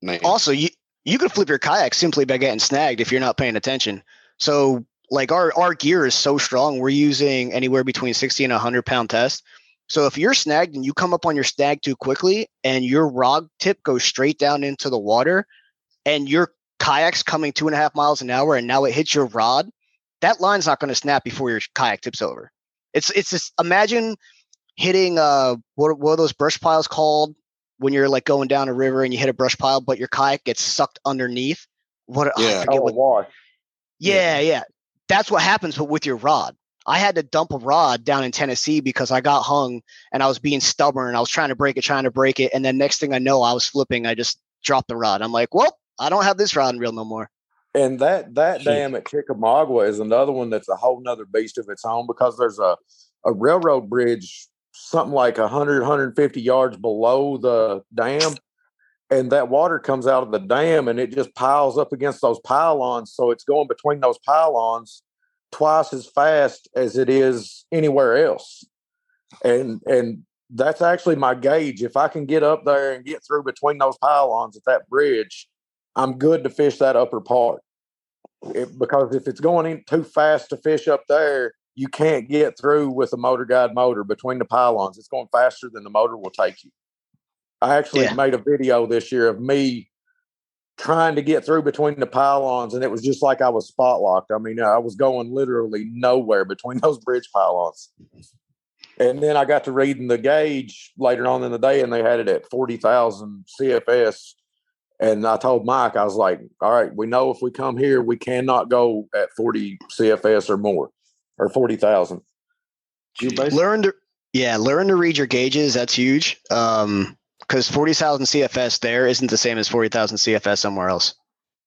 Man. Also, you you could flip your kayak simply by getting snagged if you're not paying attention. So like our our gear is so strong, we're using anywhere between 60 and 100 pound test. So if you're snagged and you come up on your snag too quickly and your rod tip goes straight down into the water and your kayak's coming two and a half miles an hour and now it hits your rod, that line's not going to snap before your kayak tips over. It's it's just imagine hitting uh what what are those brush piles called when you're like going down a river and you hit a brush pile, but your kayak gets sucked underneath. What? Yeah. Oh, what, yeah, yeah, yeah. That's what happens, but with your rod. I had to dump a rod down in Tennessee because I got hung and I was being stubborn and I was trying to break it, trying to break it. And then next thing I know, I was flipping. I just dropped the rod. I'm like, well, I don't have this rod and reel no more. And that that dam at Chickamauga is another one that's a whole nother beast of its own because there's a, a railroad bridge something like 100, 150 yards below the dam. and that water comes out of the dam and it just piles up against those pylons. So it's going between those pylons twice as fast as it is anywhere else. And and that's actually my gauge. If I can get up there and get through between those pylons at that bridge, I'm good to fish that upper part. It, because if it's going in too fast to fish up there, you can't get through with a MotorGuide motor between the pylons. It's going faster than the motor will take you. I actually Yeah. made a video this year of me trying to get through between the pylons, and it was just like I was spot locked. I mean, I was going literally nowhere between those bridge pylons. And then I got to reading the gauge later on in the day, and they had it at 40,000 CFS. And I told Mike, I was like, all right, we know if we come here, we cannot go at 40 CFS or more or 40,000. You learn to yeah learn to read your gauges that's huge um because 40,000 cfs there isn't the same as 40,000 cfs somewhere else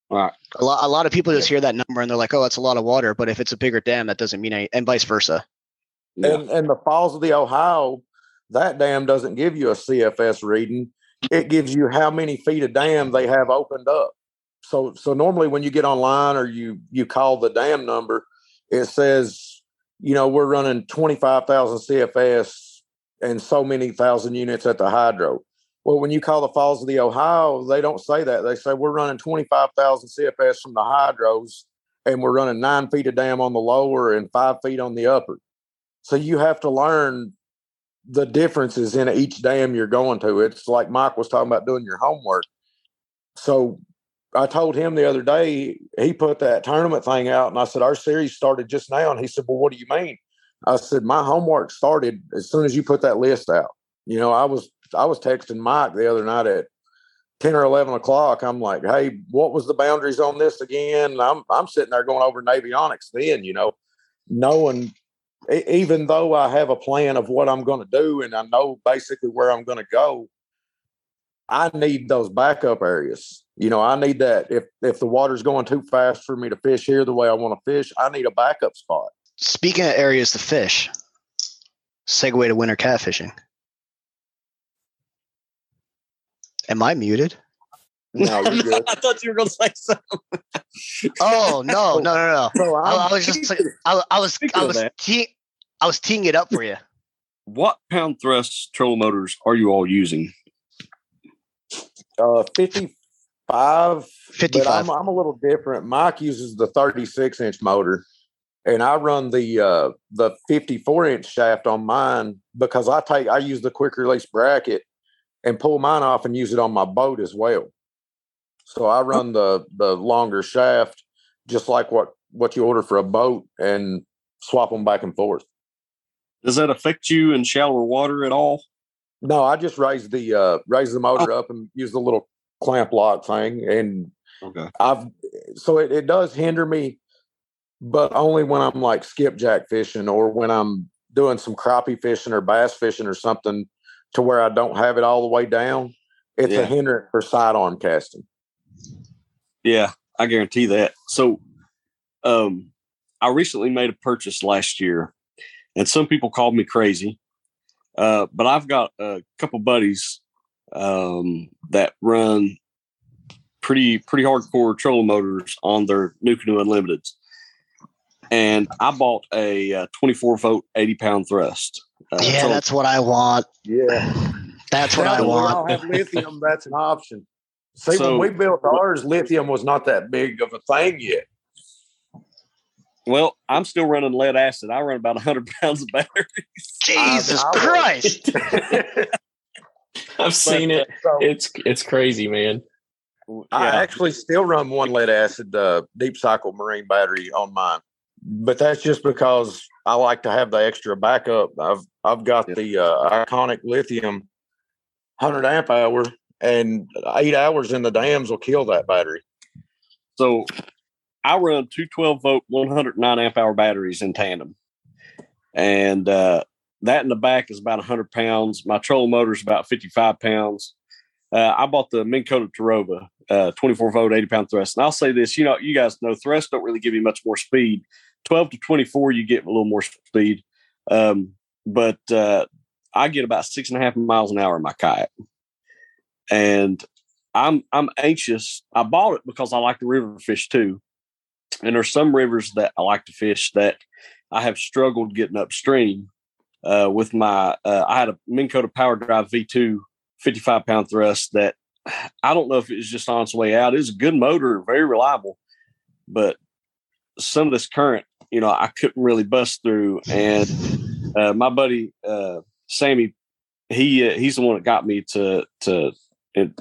Right. a lot, a lot of people just hear that number and they're like oh that's a lot of water but if it's a bigger dam that doesn't mean any and vice versa Yeah. And and the Falls of the Ohio, that dam doesn't give you a CFS reading. It gives you how many feet of dam they have opened up. So so normally when you get online or you you call the dam number, it says, you know, we're running 25,000 CFS and so many thousand units at the hydro. Well, when you call the Falls of the Ohio, they don't say that. They say we're running 25,000 CFS from the hydros and we're running nine feet of dam on the lower and five feet on the upper. So you have to learn the differences in each dam you're going to. It's like Mike was talking about doing your homework. So I told him the other day, he put that tournament thing out, and I said, Our series started just now. And he said, Well, what do you mean? I said, My homework started as soon as you put that list out. You know, I was I was texting Mike the other night at 10 or 11 o'clock. I'm like, Hey, what was the boundaries on this again? I'm I'm sitting there going over Navionics then, you know, knowing even though I have a plan of what I'm going to do and I know basically where I'm going to go, I need those backup areas. You know, I need that if if the water's going too fast for me to fish here the way I want to fish, I need a backup spot. speaking of areas to fish segue to winter catfishing am i muted No. I thought you were going to say something. oh no no no no So I, I'm, was just like I, I was Speaking I was that. tee, I was teeing it up for you. What pound thrust trolling motors are you all using? uh, 55. 55. I'm, I'm a little different. Mike uses the 36 inch motor, and I run the uh, the 54 inch shaft on mine because I take I use the quick release bracket and pull mine off and use it on my boat as well. So I run the the longer shaft, just like what what you order for a boat, and swap them back and forth. Does that affect you in shallower water at all? No, I just raise the uh, raise the motor up and use the little clamp lock thing, and Okay. I've so it, it does hinder me, but only when I'm like skipjack fishing or when I'm doing some crappie fishing or bass fishing or something to where I don't have it all the way down. It's Yeah. a hindrance for sidearm casting. Yeah, I guarantee that. So, um, I recently made a purchase last year, and some people called me crazy. Uh, but I've got a couple buddies um, that run pretty pretty hardcore trolling motors on their NuCanoe unlimiteds, and I bought a uh, 24 volt 80 pound thrust. Uh, yeah, trolling- that's what I want. Yeah, That's what I Now, when we want. have lithium. That's an option. See, So- when we built ours, lithium was not that big of a thing yet. well, I'm still running lead acid. I run about 100 pounds of battery. Jesus I- I- Christ! I've seen it. So, It's it's crazy, man. I Yeah. actually still run one lead acid uh, deep cycle marine battery on mine, but that's just because I like to have the extra backup. I've I've got Yeah. the uh, Ionic lithium hundred amp hour, and eight hours in the dams will kill that battery. So I run two 12 volt, 109 amp hour batteries in tandem. And uh, that in the back is about 100 pounds. My trolling motor is about 55 pounds. Uh, I bought the Minn Kota Terrova, uh, 24 volt, 80 pound thrust. And I'll say this, you know, you guys know thrusts don't really give you much more speed. 12 to 24, you get a little more speed. Um, but uh, I get about six and a half miles an hour in my kayak. And I'm I'm anxious. I bought it because I like the river fish too, and there's some rivers that I like to fish that I have struggled getting upstream. Uh, with my, uh, I had a Minn Kota Power Drive V2 55 pound thrust that I don't know if it was just on its way out. It's a good motor, very reliable, but some of this current, you know, I couldn't really bust through. And uh, my buddy uh, Sammy, he uh, he's the one that got me to to and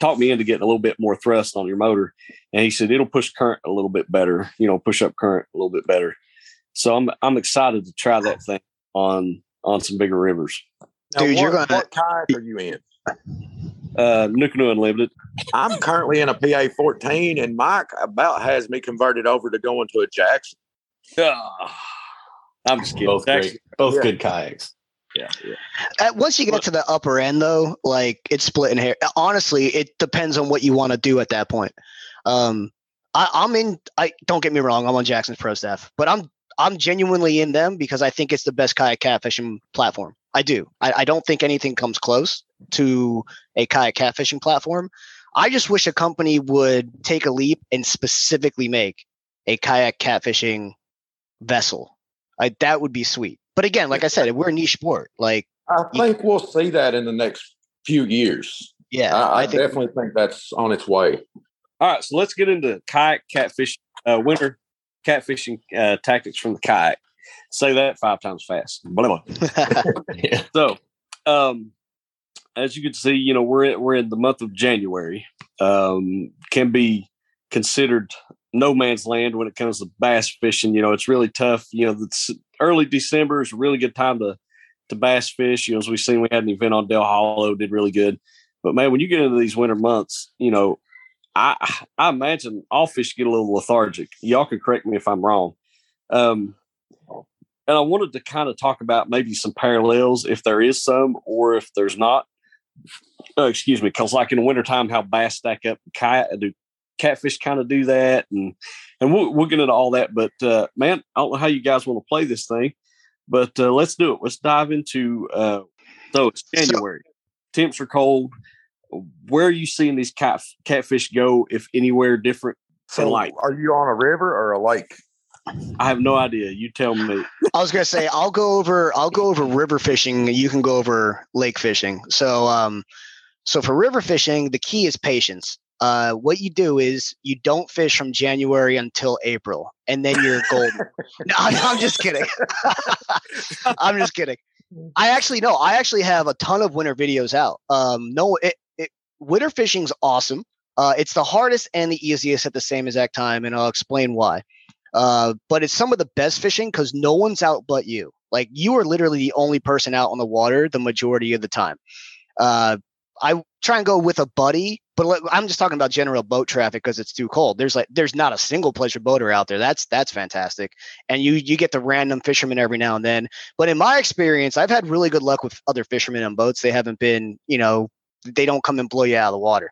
talked me into getting a little bit more thrust on your motor. And he said it'll push current a little bit better, you know, push up current a little bit better. So I'm I'm excited to try that thing on on some bigger rivers. Now, Dude, what, you're gonna- what kayak are you in? Uh, NuCanoe Unlimited. I'm currently in a PA 14, and Mike about has me converted over to going to a Jackson. Ah, I'm just kidding. Both great, both Yeah. good kayaks. Yeah, yeah. Uh, once you get to the upper end, though, like it's split in hair. Honestly, it depends on what you want to do at that point. Um, I, I'm in. I don't get me wrong. I'm on Jackson's pro staff, but I'm I'm genuinely in them because I think it's the best kayak catfishing platform. I do. I, I don't think anything comes close to a kayak catfishing platform. I just wish a company would take a leap and specifically make a kayak catfishing vessel. Like that would be sweet. But again, like I said, we're a niche sport. Like I think we'll see that in the next few years. yeah, I, I, I think definitely think that's on its way. All right, so let's get into kayak catfish, uh, winter catfishing uh, tactics from the kayak. Say that five times fast. Blah, blah. Yeah. So, um, as you can see, you know we're in, we're in the month of January. Um, can be considered no man's land when it comes to bass fishing. You know, it's really tough. You know, the s- early December is a really good time to to bass fish. You know, as we've seen, we had an event on Dale Hollow, did really good. But man, when you get into these winter months, you know, I I imagine all fish get a little lethargic. Y'all can correct me if I'm wrong. Um, and I wanted to kind of talk about maybe some parallels, if there is some, or if there's not. Oh, excuse me, because like in the wintertime, how bass stack up, cat, do catfish kind of do that, and and we'll we'll get into all that. But uh, man, I don't know how you guys want to play this thing, but uh, let's do it. Let's dive into. Uh, so it's So- January, temps are cold. Where are you seeing these cat catfish go, if anywhere different? So, light. are you on a river or a lake? I have no idea. You tell me. I was gonna say I'll go over I'll go over river fishing. You can go over lake fishing. So um, so for river fishing, the key is patience. Uh, what you do is you don't fish from January until April, and then you're golden. no, I'm, just kidding. I'm just kidding. I actually no. I actually have a ton of winter videos out. Um, no, it, it winter fishing's awesome. Uh, it's the hardest and the easiest at the same exact time, and I'll explain why. Uh, but it's some of the best fishing because no one's out but you. Like you are literally the only person out on the water the majority of the time. Uh, I try and go with a buddy, but I'm just talking about general boat traffic because it's too cold. There's like there's not a single pleasure boater out there. That's that's fantastic, and you you get the random fishermen every now and then. But in my experience, I've had really good luck with other fishermen on boats. They haven't been, you know, they don't come and blow you out of the water.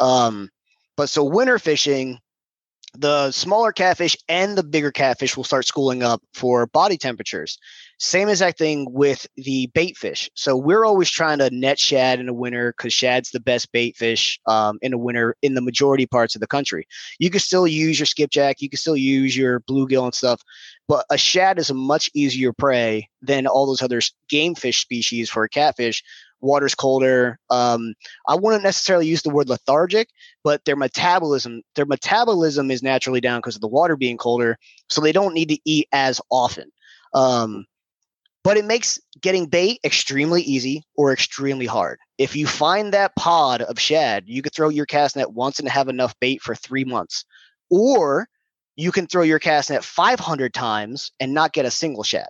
Um, but so winter fishing, the smaller catfish and the bigger catfish will start schooling up for body temperatures. Same exact thing with the bait fish. So we're always trying to net shad in the winter because shad's the best bait fish um, in the winter in the majority parts of the country. You can still use your skipjack, you can still use your bluegill and stuff, but a shad is a much easier prey than all those other game fish species for a catfish. Water's colder. Um, I wouldn't necessarily use the word lethargic, but their metabolism their metabolism is naturally down because of the water being colder so they don't need to eat as often um, but it makes getting bait extremely easy or extremely hard if you find that pod of shad you could throw your cast net once and have enough bait for three months or you can throw your cast net 500 times and not get a single shad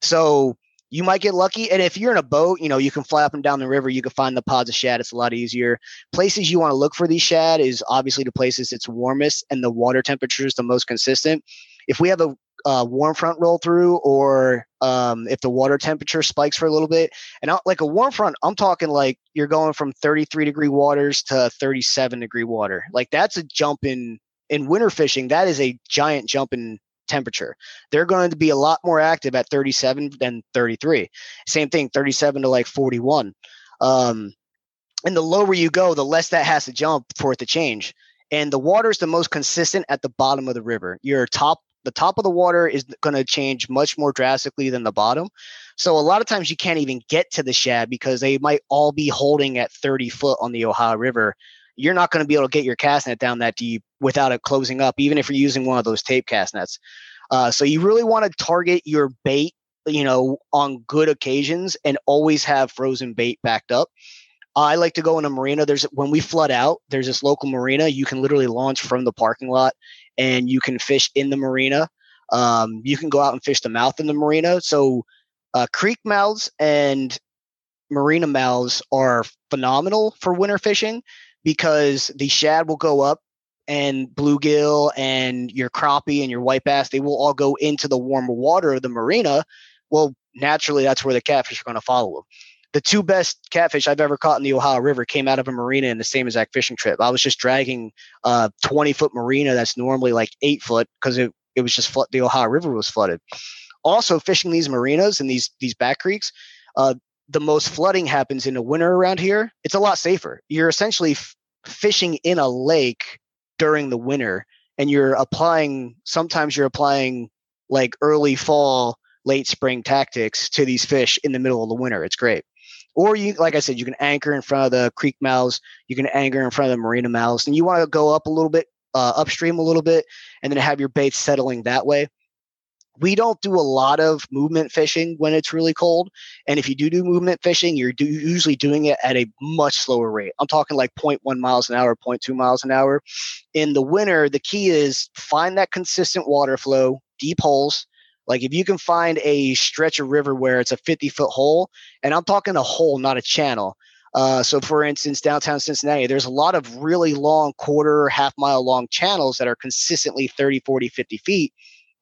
so you might get lucky. And if you're in a boat, you know, you can fly up and down the river, you can find the pods of shad. It's a lot easier. Places you want to look for these shad is obviously the places it's warmest and the water temperature is the most consistent. If we have a uh, warm front roll through, or um, if the water temperature spikes for a little bit, and I, like a warm front, I'm talking like you're going from 33 degree waters to 37 degree water. Like that's a jump in in winter fishing. That is a giant jump in temperature. They're going to be a lot more active at 37 than 33. Same thing, 37 to like 41. Um, and the lower you go, the less that has to jump for it to change. And the water is the most consistent at the bottom of the river. Your top, the top of the water is going to change much more drastically than the bottom. So a lot of times you can't even get to the shad because they might all be holding at 30 foot on the Ohio River. You're not going to be able to get your cast net down that deep without it closing up, even if you're using one of those tape cast nets. Uh, so you really want to target your bait, you know, on good occasions and always have frozen bait backed up. I like to go in a marina. There's when we flood out, there's this local marina. You can literally launch from the parking lot and you can fish in the marina. Um, you can go out and fish the mouth in the marina. So uh, creek mouths and marina mouths are phenomenal for winter fishing because the shad will go up and bluegill and your crappie and your white bass, they will all go into the warmer water of the marina. Well, naturally, that's where the catfish are going to follow them the two best catfish I've ever caught in the Ohio River came out of a marina in the same exact fishing trip. I was just dragging a 20 foot marina that's normally like eight foot because it, it was just flood, the Ohio River was flooded. Also, fishing these marinas and these these back creeks, uh, the most flooding happens in the winter around here. It's a lot safer. You're essentially f- fishing in a lake during the winter, and you're applying. Sometimes you're applying like early fall, late spring tactics to these fish in the middle of the winter. It's great. Or you, like I said, you can anchor in front of the creek mouths. You can anchor in front of the marina mouths, and you want to go up a little bit, uh, upstream a little bit, and then have your bait settling that way. We don't do a lot of movement fishing when it's really cold, and if you do do movement fishing, you're do, usually doing it at a much slower rate. I'm talking like 0.1 miles an hour, 0.2 miles an hour. In the winter, the key is find that consistent water flow, deep holes, like if you can find a stretch of river where it's a 50 foot hole, and I'm talking a hole, not a channel. Uh, so for instance, downtown Cincinnati, there's a lot of really long quarter, half mile long channels that are consistently 30, 40, 50 feet.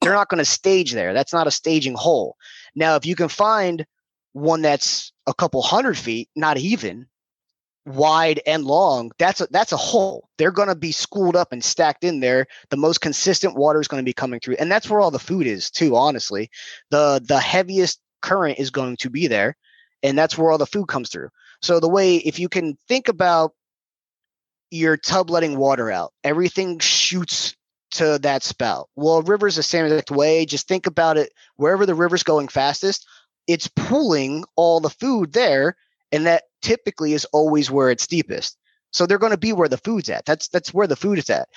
They're not going to stage there. That's not a staging hole. Now, if you can find one that's a couple hundred feet, not even, wide and long, that's a, that's a hole. They're going to be schooled up and stacked in there. The most consistent water is going to be coming through, and that's where all the food is too. Honestly, the the heaviest current is going to be there, and that's where all the food comes through. So the way, if you can think about your tub letting water out, everything shoots to that spout. Well, river's the same exact way. Just think about it. Wherever the river's going fastest, it's pulling all the food there and that typically is always where it's deepest. So they're going to be where the food's at. That's that's where the food is at.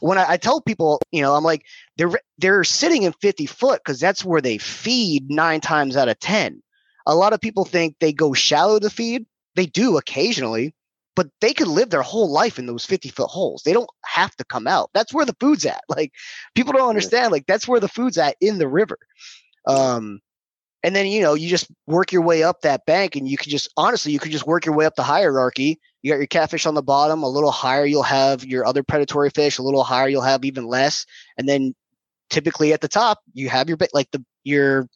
When I, I tell people, you know, I'm like they're they're sitting in 50 foot because that's where they feed nine times out of ten. A lot of people think they go shallow to feed. They do occasionally, but they could live their whole life in those 50 foot holes. They don't have to come out. That's where the food's at. Like people don't understand. Like that's where the food's at in the river. Um, and then you know you just work your way up that bank and you can just honestly you can just work your way up the hierarchy you got your catfish on the bottom a little higher you'll have your other predatory fish a little higher you'll have even less and then typically at the top you have your like the your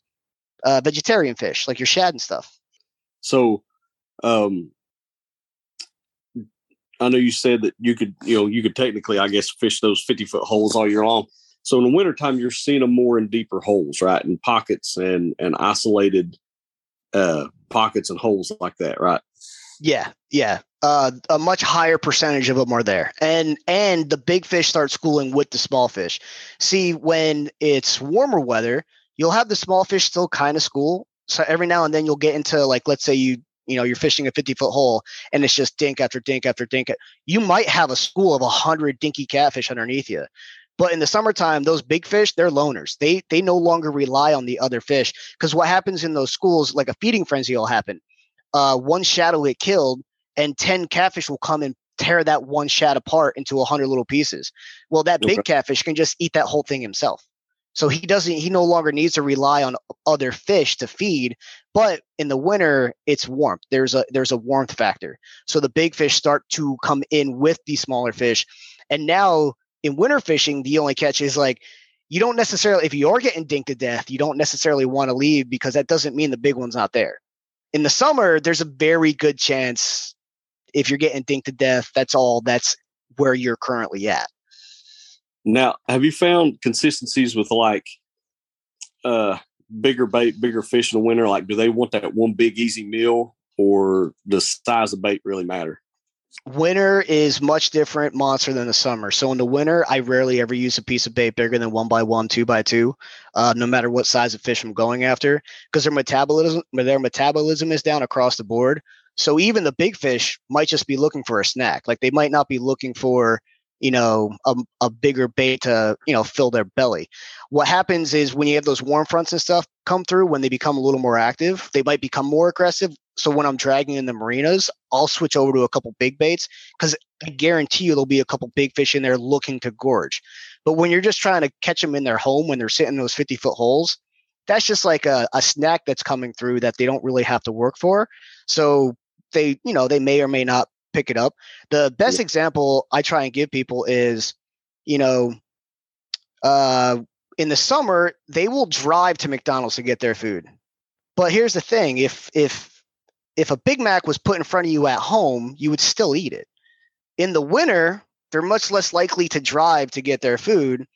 uh, vegetarian fish like your shad and stuff so um i know you said that you could you know you could technically i guess fish those 50 foot holes all year long so in the wintertime, you're seeing them more in deeper holes, right? In pockets and and isolated uh pockets and holes like that, right? Yeah, yeah. Uh, a much higher percentage of them are there, and and the big fish start schooling with the small fish. See, when it's warmer weather, you'll have the small fish still kind of school. So every now and then you'll get into like, let's say you you know you're fishing a 50 foot hole and it's just dink after dink after dink. You might have a school of a hundred dinky catfish underneath you. But in the summertime, those big fish, they're loners. They they no longer rely on the other fish because what happens in those schools, like a feeding frenzy, will happen. Uh, one shad will get killed, and ten catfish will come and tear that one shad apart into a hundred little pieces. Well, that big okay. catfish can just eat that whole thing himself. So he doesn't. He no longer needs to rely on other fish to feed. But in the winter, it's warmth. There's a there's a warmth factor. So the big fish start to come in with the smaller fish, and now in winter fishing, the only catch is like you don't necessarily if you are getting dinked to death, you don't necessarily want to leave because that doesn't mean the big one's not there. In the summer, there's a very good chance if you're getting dinked to death, that's all that's where you're currently at. Now, have you found consistencies with like uh bigger bait, bigger fish in the winter? Like, do they want that one big easy meal or does size of bait really matter? winter is much different monster than the summer. So in the winter, I rarely ever use a piece of bait bigger than one by one, two by two, uh, no matter what size of fish I'm going after, because their metabolism their metabolism is down across the board. So even the big fish might just be looking for a snack. Like they might not be looking for you know a, a bigger bait to you know fill their belly. What happens is when you have those warm fronts and stuff come through when they become a little more active they might become more aggressive. So when i'm dragging in the marinas i'll switch over to a couple big baits because i guarantee you there'll be a couple big fish in there looking to gorge. But when you're just trying to catch them in their home when they're sitting in those 50 foot holes that's just like a, a snack that's coming through that they don't really have to work for. So they you know they may or may not pick it up. The best yeah. example I try and give people is, you know, uh, in the summer they will drive to McDonald's to get their food. But here's the thing: if if if a Big Mac was put in front of you at home, you would still eat it. In the winter, they're much less likely to drive to get their food,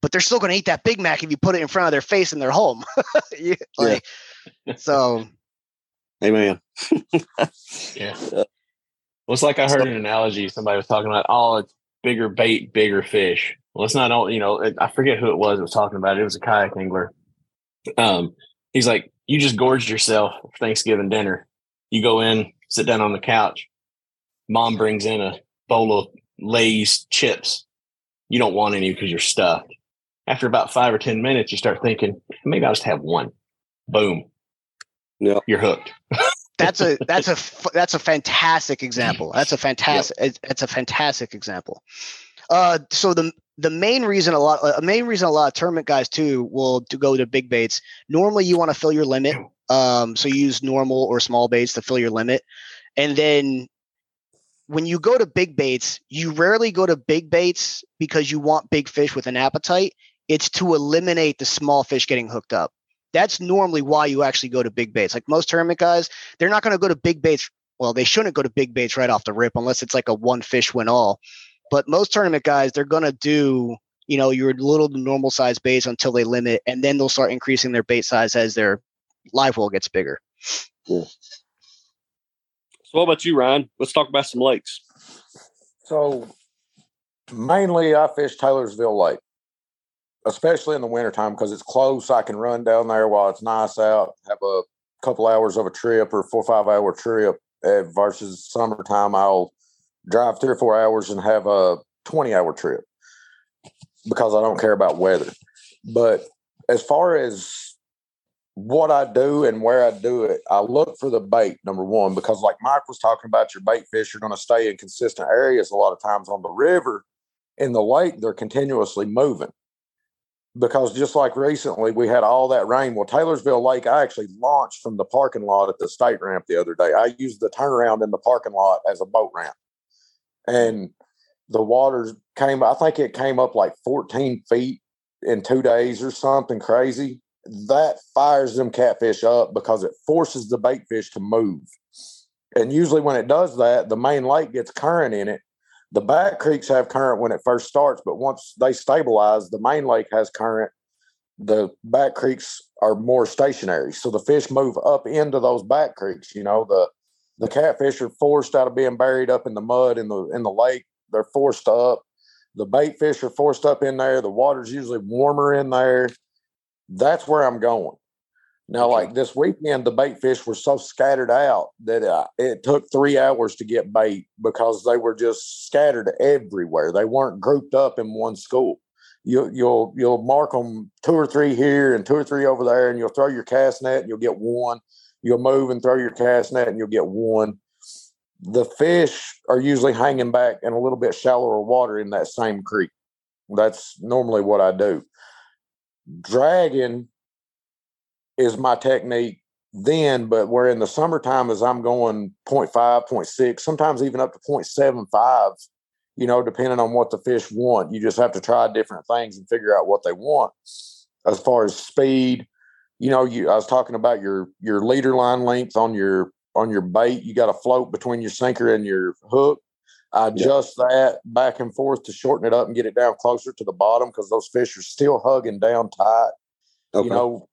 but they're still going to eat that Big Mac if you put it in front of their face in their home. like, yeah. so. Amen. yeah. Well, it's like I heard an analogy. Somebody was talking about, oh, it's bigger bait, bigger fish. Well, it's not all, you know, I forget who it was that was talking about it. It was a kayak angler. Um, he's like, you just gorged yourself for Thanksgiving dinner. You go in, sit down on the couch. Mom brings in a bowl of Lay's chips. You don't want any because you're stuffed. After about five or 10 minutes, you start thinking, maybe I'll just have one. Boom. Yeah. You're hooked. that's a that's a that's a fantastic example. That's a fantastic yep. it's a fantastic example. Uh, so the the main reason a lot a main reason a lot of tournament guys too will to go to big baits. Normally, you want to fill your limit. Um, so you use normal or small baits to fill your limit, and then when you go to big baits, you rarely go to big baits because you want big fish with an appetite. It's to eliminate the small fish getting hooked up that's normally why you actually go to big baits. Like most tournament guys, they're not going to go to big baits. Well, they shouldn't go to big baits right off the rip unless it's like a one fish win all. But most tournament guys, they're going to do, you know, your little normal size baits until they limit, and then they'll start increasing their bait size as their live well gets bigger. Cool. So, what about you, Ryan? Let's talk about some lakes. So, mainly I fish Taylorsville Lake especially in the wintertime because it's close. I can run down there while it's nice out, have a couple hours of a trip or four or five hour trip uh, versus summertime. I'll drive three or four hours and have a 20 hour trip because I don't care about weather. But as far as what I do and where I do it, I look for the bait, number one, because like Mike was talking about, your bait fish are going to stay in consistent areas a lot of times on the river. In the lake, they're continuously moving because just like recently we had all that rain. Well, Taylorsville Lake, I actually launched from the parking lot at the state ramp the other day. I used the turnaround in the parking lot as a boat ramp. And the waters came, I think it came up like 14 feet in two days or something crazy. That fires them catfish up because it forces the bait fish to move. And usually when it does that, the main lake gets current in it the back creeks have current when it first starts, but once they stabilize, the main lake has current. The back creeks are more stationary, so the fish move up into those back creeks. You know, the the catfish are forced out of being buried up in the mud in the in the lake. They're forced up. The bait fish are forced up in there. The water's usually warmer in there. That's where I'm going. Now, like this weekend, the bait fish were so scattered out that uh, it took three hours to get bait because they were just scattered everywhere. They weren't grouped up in one school. You, you'll you'll mark them two or three here and two or three over there, and you'll throw your cast net and you'll get one. You'll move and throw your cast net and you'll get one. The fish are usually hanging back in a little bit shallower water in that same creek. That's normally what I do. Dragging is my technique then, but where in the summertime as I'm going 0.5, 0.6, sometimes even up to 0.75, you know, depending on what the fish want. You just have to try different things and figure out what they want. As far as speed, you know, you I was talking about your your leader line length on your on your bait. You got to float between your sinker and your hook. I adjust that back and forth to shorten it up and get it down closer to the bottom because those fish are still hugging down tight. Okay. You know,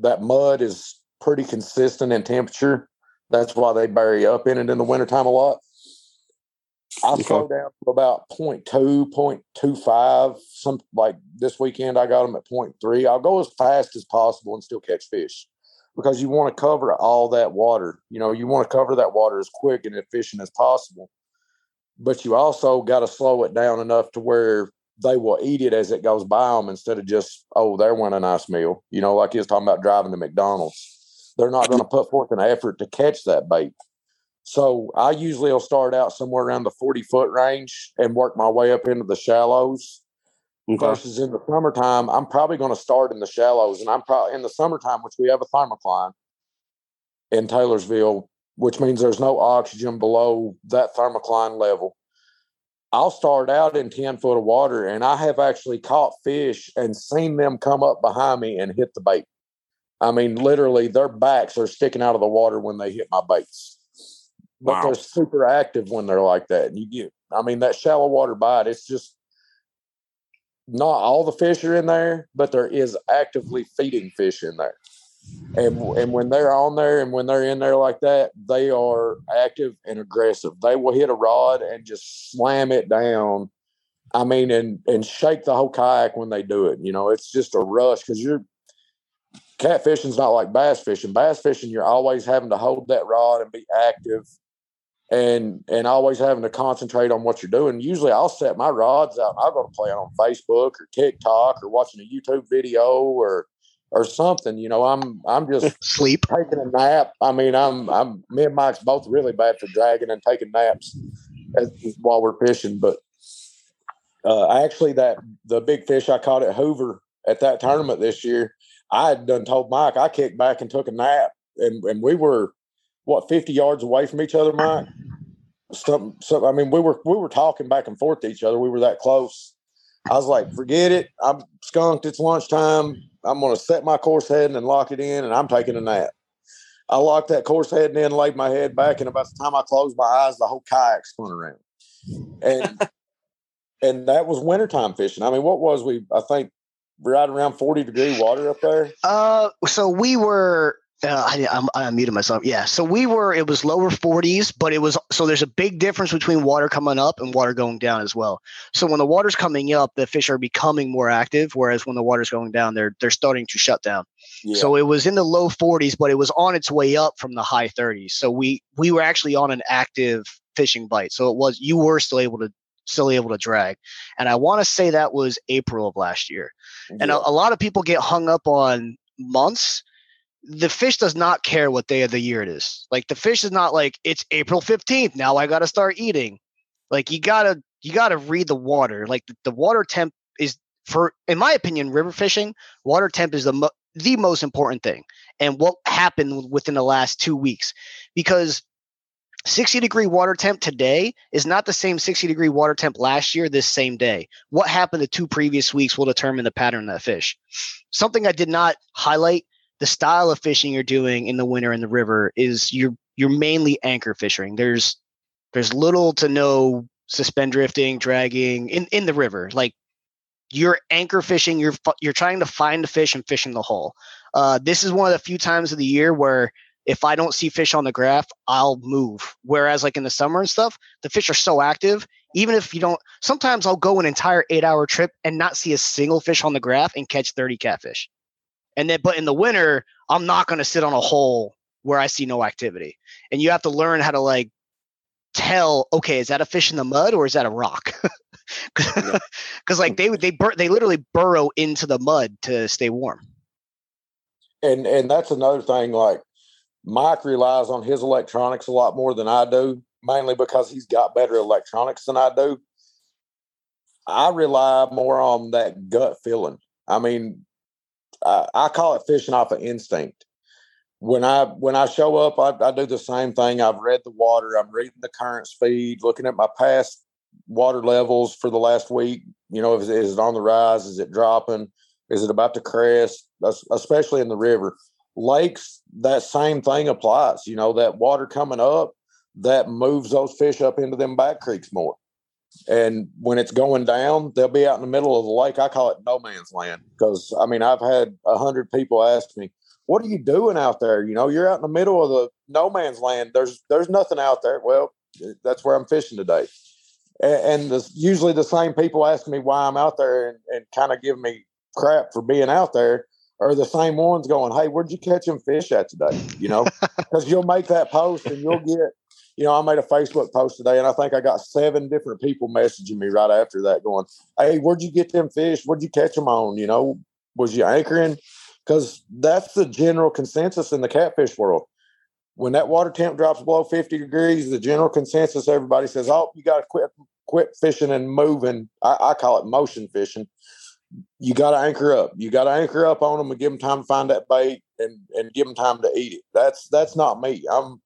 that mud is pretty consistent in temperature. That's why they bury up in it in the wintertime a lot. I slow down to about 0.2, 0.25. Some like this weekend, I got them at 0.3. I'll go as fast as possible and still catch fish because you want to cover all that water. You know, you want to cover that water as quick and efficient as possible. But you also got to slow it down enough to where they will eat it as it goes by them instead of just, oh, there went a nice meal. You know, like he was talking about driving to McDonald's. They're not going to put forth an effort to catch that bait. So I usually will start out somewhere around the 40 foot range and work my way up into the shallows. Okay. Versus in the summertime, I'm probably going to start in the shallows. And I'm probably in the summertime, which we have a thermocline in Taylorsville, which means there's no oxygen below that thermocline level. I'll start out in 10 foot of water and I have actually caught fish and seen them come up behind me and hit the bait. I mean, literally, their backs are sticking out of the water when they hit my baits but wow. they're super active when they're like that. And you get, I mean, that shallow water bite, it's just not all the fish are in there, but there is actively feeding fish in there. And and when they're on there and when they're in there like that, they are active and aggressive. They will hit a rod and just slam it down. I mean, and and shake the whole kayak when they do it. You know, it's just a rush because you're catfishing's not like bass fishing. Bass fishing, you're always having to hold that rod and be active and and always having to concentrate on what you're doing. Usually, I'll set my rods out. I'll go to play on Facebook or TikTok or watching a YouTube video or or something. You know, I'm I'm just sleep taking a nap. I mean, I'm I'm me and Mike's both really bad for dragging and taking naps as, while we're fishing. But uh, actually, that the big fish I caught at Hoover at that tournament this year, I had done told Mike I kicked back and took a nap, and and we were what 50 yards away from each other, Mike. Something, so I mean, we were we were talking back and forth to each other. We were that close. I was like, forget it. I'm skunked. It's lunchtime. I'm going to set my course heading and lock it in, and I'm taking a nap. I locked that course heading in, laid my head back, and about the time I closed my eyes, the whole kayak spun around. And and that was wintertime fishing. I mean, what was we? I think right around 40 degree water up there. Uh, so we were uh, I, I'm, I muted myself. Yeah. So we were, it was lower 40s, but it was, so there's a big difference between water coming up and water going down as well. So when the water's coming up, the fish are becoming more active, whereas when the water's going down, they're, they're starting to shut down. Yeah. So it was in the low 40s, but it was on its way up from the high 30s. So we, we were actually on an active fishing bite. So it was, you were still able to, still able to drag. And I want to say that was April of last year. Yeah. And a, a lot of people get hung up on months the fish does not care what day of the year it is. Like the fish is not like it's April 15th. Now I got to start eating. Like you got to you got to read the water. Like the, the, water temp is for in my opinion river fishing, water temp is the mo- the most important thing. And what happened within the last 2 weeks because 60 degree water temp today is not the same 60 degree water temp last year this same day. What happened the two previous weeks will determine the pattern of that fish. Something I did not highlight the style of fishing you're doing in the winter in the river is you're you're mainly anchor fishing. There's there's little to no suspend drifting, dragging in in the river. Like you're anchor fishing, you're you're trying to find the fish and fishing the hole. Uh, this is one of the few times of the year where if I don't see fish on the graph, I'll move. Whereas like in the summer and stuff, the fish are so active. Even if you don't, sometimes I'll go an entire eight hour trip and not see a single fish on the graph and catch 30 catfish. And then, but in the winter, I'm not going to sit on a hole where I see no activity. And you have to learn how to like tell, okay, is that a fish in the mud or is that a rock? Because like they they bur- they literally burrow into the mud to stay warm. And and that's another thing. Like Mike relies on his electronics a lot more than I do, mainly because he's got better electronics than I do. I rely more on that gut feeling. I mean, I, I call it fishing off of instinct. When I when I show up, I, I do the same thing. I've read the water. I'm reading the current speed, looking at my past water levels for the last week. You know, is, is it on the rise? Is it dropping? Is it about to crest? Especially in the river, lakes. That same thing applies. You know, that water coming up that moves those fish up into them back creeks more. And when it's going down, they'll be out in the middle of the lake. I call it no man's land because I mean I've had a hundred people ask me, "What are you doing out there?" You know, you're out in the middle of the no man's land. There's there's nothing out there. Well, that's where I'm fishing today. and, and the, usually the same people ask me why I'm out there and, and kind of give me crap for being out there are the same ones going, Hey, where'd you catch them fish at today? You know, because you'll make that post and you'll get, you know, I made a Facebook post today and I think I got seven different people messaging me right after that going, Hey, where'd you get them fish? Where'd you catch them on? You know, was you anchoring? Because that's the general consensus in the catfish world. When that water temp drops below 50 degrees, the general consensus, everybody says, Oh, you got to quit, quit fishing and moving. I, I call it motion fishing you got to anchor up. You got to anchor up on them and give them time to find that bait and and give them time to eat it. That's that's not me. I'm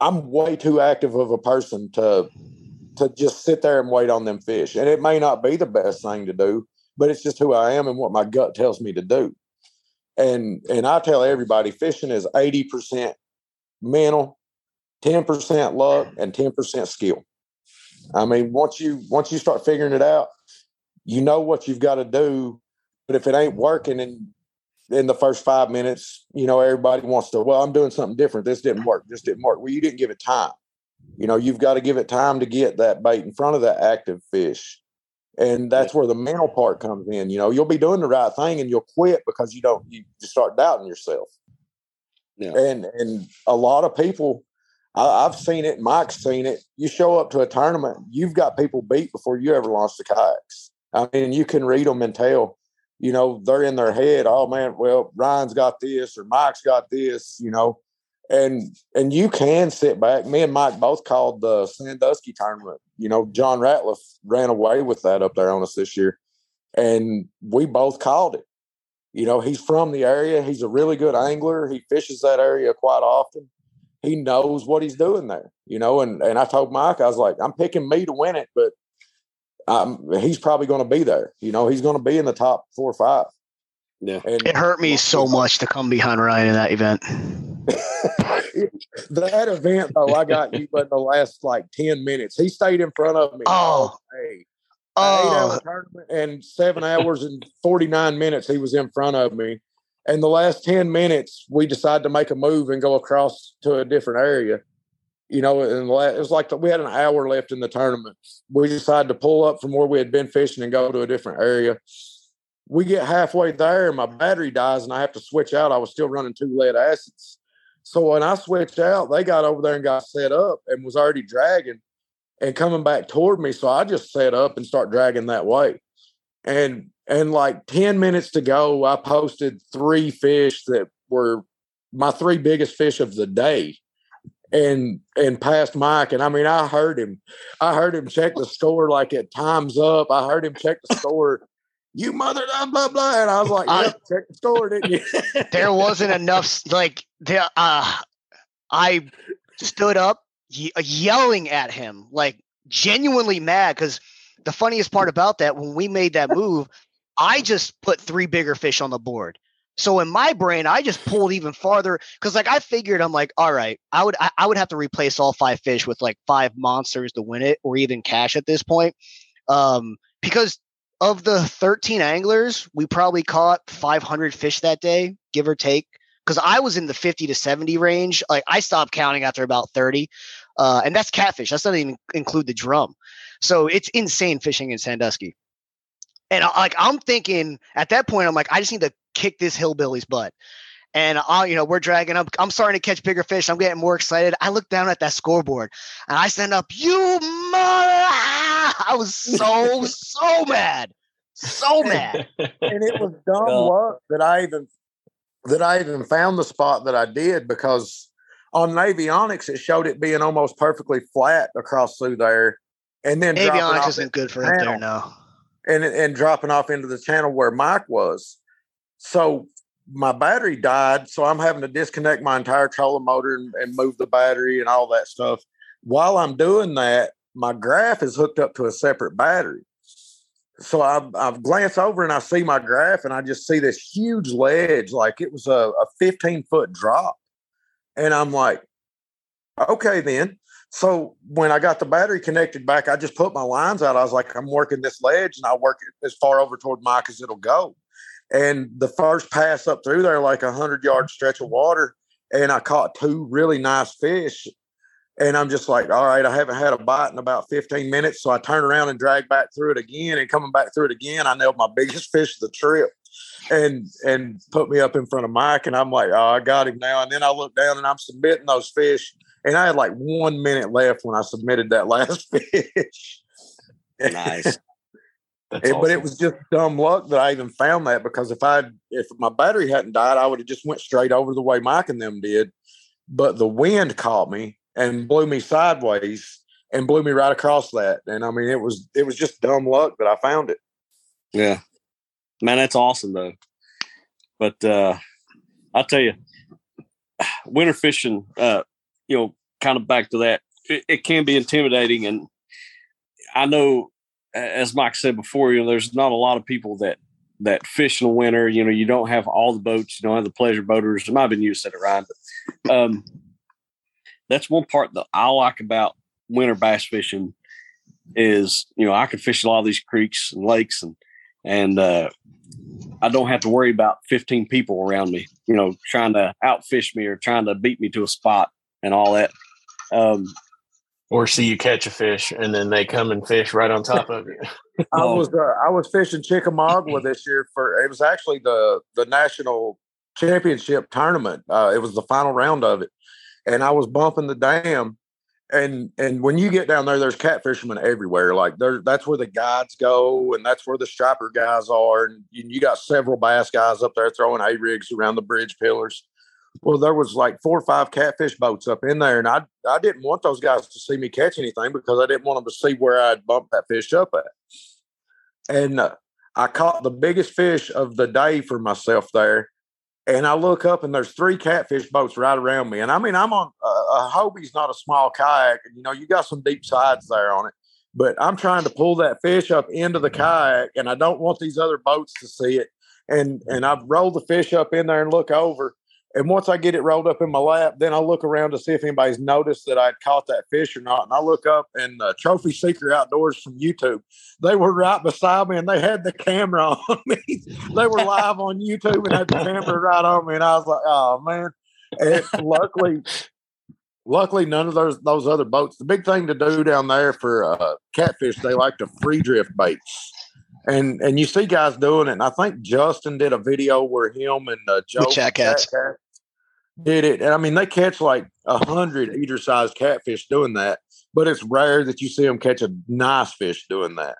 I'm way too active of a person to to just sit there and wait on them fish. And it may not be the best thing to do, but it's just who I am and what my gut tells me to do. And and I tell everybody fishing is 80% mental, 10% luck and 10% skill. I mean, once you once you start figuring it out, you know what you've got to do. But if it ain't working in in the first five minutes, you know, everybody wants to, well, I'm doing something different. This didn't work. This didn't work. Well, you didn't give it time. You know, you've got to give it time to get that bait in front of that active fish. And that's where the mental part comes in. You know, you'll be doing the right thing and you'll quit because you don't you just start doubting yourself. Yeah. And and a lot of people I, have seen it, Mike's seen it. You show up to a tournament, you've got people beat before you ever launched the kayaks. I mean, you can read them and tell, you know, they're in their head, oh man, well, Ryan's got this or Mike's got this, you know. And and you can sit back. Me and Mike both called the Sandusky tournament. You know, John Ratliff ran away with that up there on us this year. And we both called it. You know, he's from the area. He's a really good angler. He fishes that area quite often. He knows what he's doing there, you know. And and I told Mike, I was like, I'm picking me to win it, but um, he's probably going to be there. You know, he's going to be in the top four or five. Yeah. And it hurt me so much to come behind Ryan in that event. that event, though, I got you in the last like 10 minutes. He stayed in front of me. Oh. Hey. Oh. tournament and seven hours and 49 minutes he was in front of me. And the last 10 minutes, we decided to make a move and go across to a different area you know, and it was like we had an hour left in the tournament. We decided to pull up from where we had been fishing and go to a different area. We get halfway there, my battery dies, and I have to switch out. I was still running two lead acids. So when I switched out, they got over there and got set up and was already dragging and coming back toward me. So I just set up and start dragging that way. And and like 10 minutes to go, I posted three fish that were my three biggest fish of the day and and past Mike. And I mean, I heard him. I heard him check the score like at times up. I heard him check the score. You mother blah blah blah. And I was like, yep, I, check the score, didn't you? there wasn't enough like there uh I stood up ye- yelling at him, like genuinely mad because the funniest part about that when we made that move, I just put three bigger fish on the board. So in my brain, I just pulled even farther because like I figured I'm like, all right, I would I, I, would have to replace all five fish with like five monsters to win it, or even cash at this point. Um, because of the 13 anglers, we probably caught 500 fish that day, give or take. Because I was in the 50 to 70 range. Like I stopped counting after about 30. Uh, and that's catfish. That's not even include the drum. So it's insane fishing in Sandusky. And like I'm thinking at that point, I'm like, I just need to kick this hillbilly's butt. And I, you know, we're dragging up. I'm starting to catch bigger fish. I'm getting more excited. I look down at that scoreboard and I stand up, you mother! I was so, so mad. So mad. and it was dumb well, luck that I even that I even found the spot that I did because on Navionics it showed it being almost perfectly flat across through there. And then Navionics isn't good for up there now. And and dropping off into the channel where Mike was. So my battery died, so I'm having to disconnect my entire trolling motor and, and, move the battery and all that stuff. While I'm doing that, my graph is hooked up to a separate battery. So I've, I've glanced over and I see my graph and I just see this huge ledge, like it was a, a 15 foot drop. And I'm like, okay, then. So when I got the battery connected back, I just put my lines out. I was like, I'm working this ledge and I'll work it as far over toward Mike as it'll go. And the first pass up through there, like a hundred yard mm-hmm. stretch of water, and I caught two really nice fish. And I'm just like, all right, I haven't had a bite in about 15 minutes. So I turn around and drag back through it again. And coming back through it again, I nailed my biggest fish of the trip and and put me up in front of Mike. And I'm like, oh, I got him now. And then I look down and I'm submitting those fish. And I had like one minute left when I submitted that last fish. Nice. That's It- But it was just dumb luck that I even found that because if I if my battery hadn't died, I would have just went straight over the way Mike and them did. But the wind caught me and blew me sideways and blew me right across that. And I mean, it was it was just dumb luck that I found it. Yeah. Man, that's awesome though. But uh I'll tell you, winter fishing, uh, you know, kind of back to that, it, it can be intimidating. And I know as Mike said before, you know, there's not a lot of people that that fish in the winter. You know, you don't have all the boats, you don't have the pleasure boaters. Have been used to it right, but um that's one part that I like about winter bass fishing is, you know, I can fish a lot of these creeks and lakes and and uh, I don't have to worry about 15 people around me, you know, trying to outfish me or trying to beat me to a spot and all that. Um, or see you catch a fish and then they come and fish right on top of you. I was uh, I was fishing Chickamauga this year for it was actually the the national championship tournament. Uh, it was the final round of it, and I was bumping the dam. And and when you get down there, there's catfishermen everywhere. Like there, that's where the guides go, and that's where the striper guys are. And you, you got several bass guys up there throwing A-rigs around the bridge pillars. Well, there was like four or five catfish boats up in there, and I I didn't want those guys to see me catch anything because I didn't want them to see where I'd bumped that fish up at. And uh, I caught the biggest fish of the day for myself there. And I look up and there's three catfish boats right around me. And I mean, I'm on uh, a Hobie's not a small kayak, and you know, you got some deep sides there on it. But I'm trying to pull that fish up into the kayak, and I don't want these other boats to see it. And and I roll the fish up in there and look over. And once I get it rolled up in my lap, then I look around to see if anybody's noticed that I'd caught that fish or not. And I look up and uh, Trophy Seeker Outdoors from YouTube, they were right beside me and they had the camera on me. they were live on YouTube and had the camera right on me. And I was like, oh man. And luckily, luckily none of those those other boats. The big thing to do down there for uh, catfish, they like to free drift baits. And and you see guys doing it. And I think Justin did a video where him and uh, Joe With Chat from Cats. Cat did it. And I mean, they catch like a hundred eater sized catfish doing that, but it's rare that you see them catch a nice fish doing that.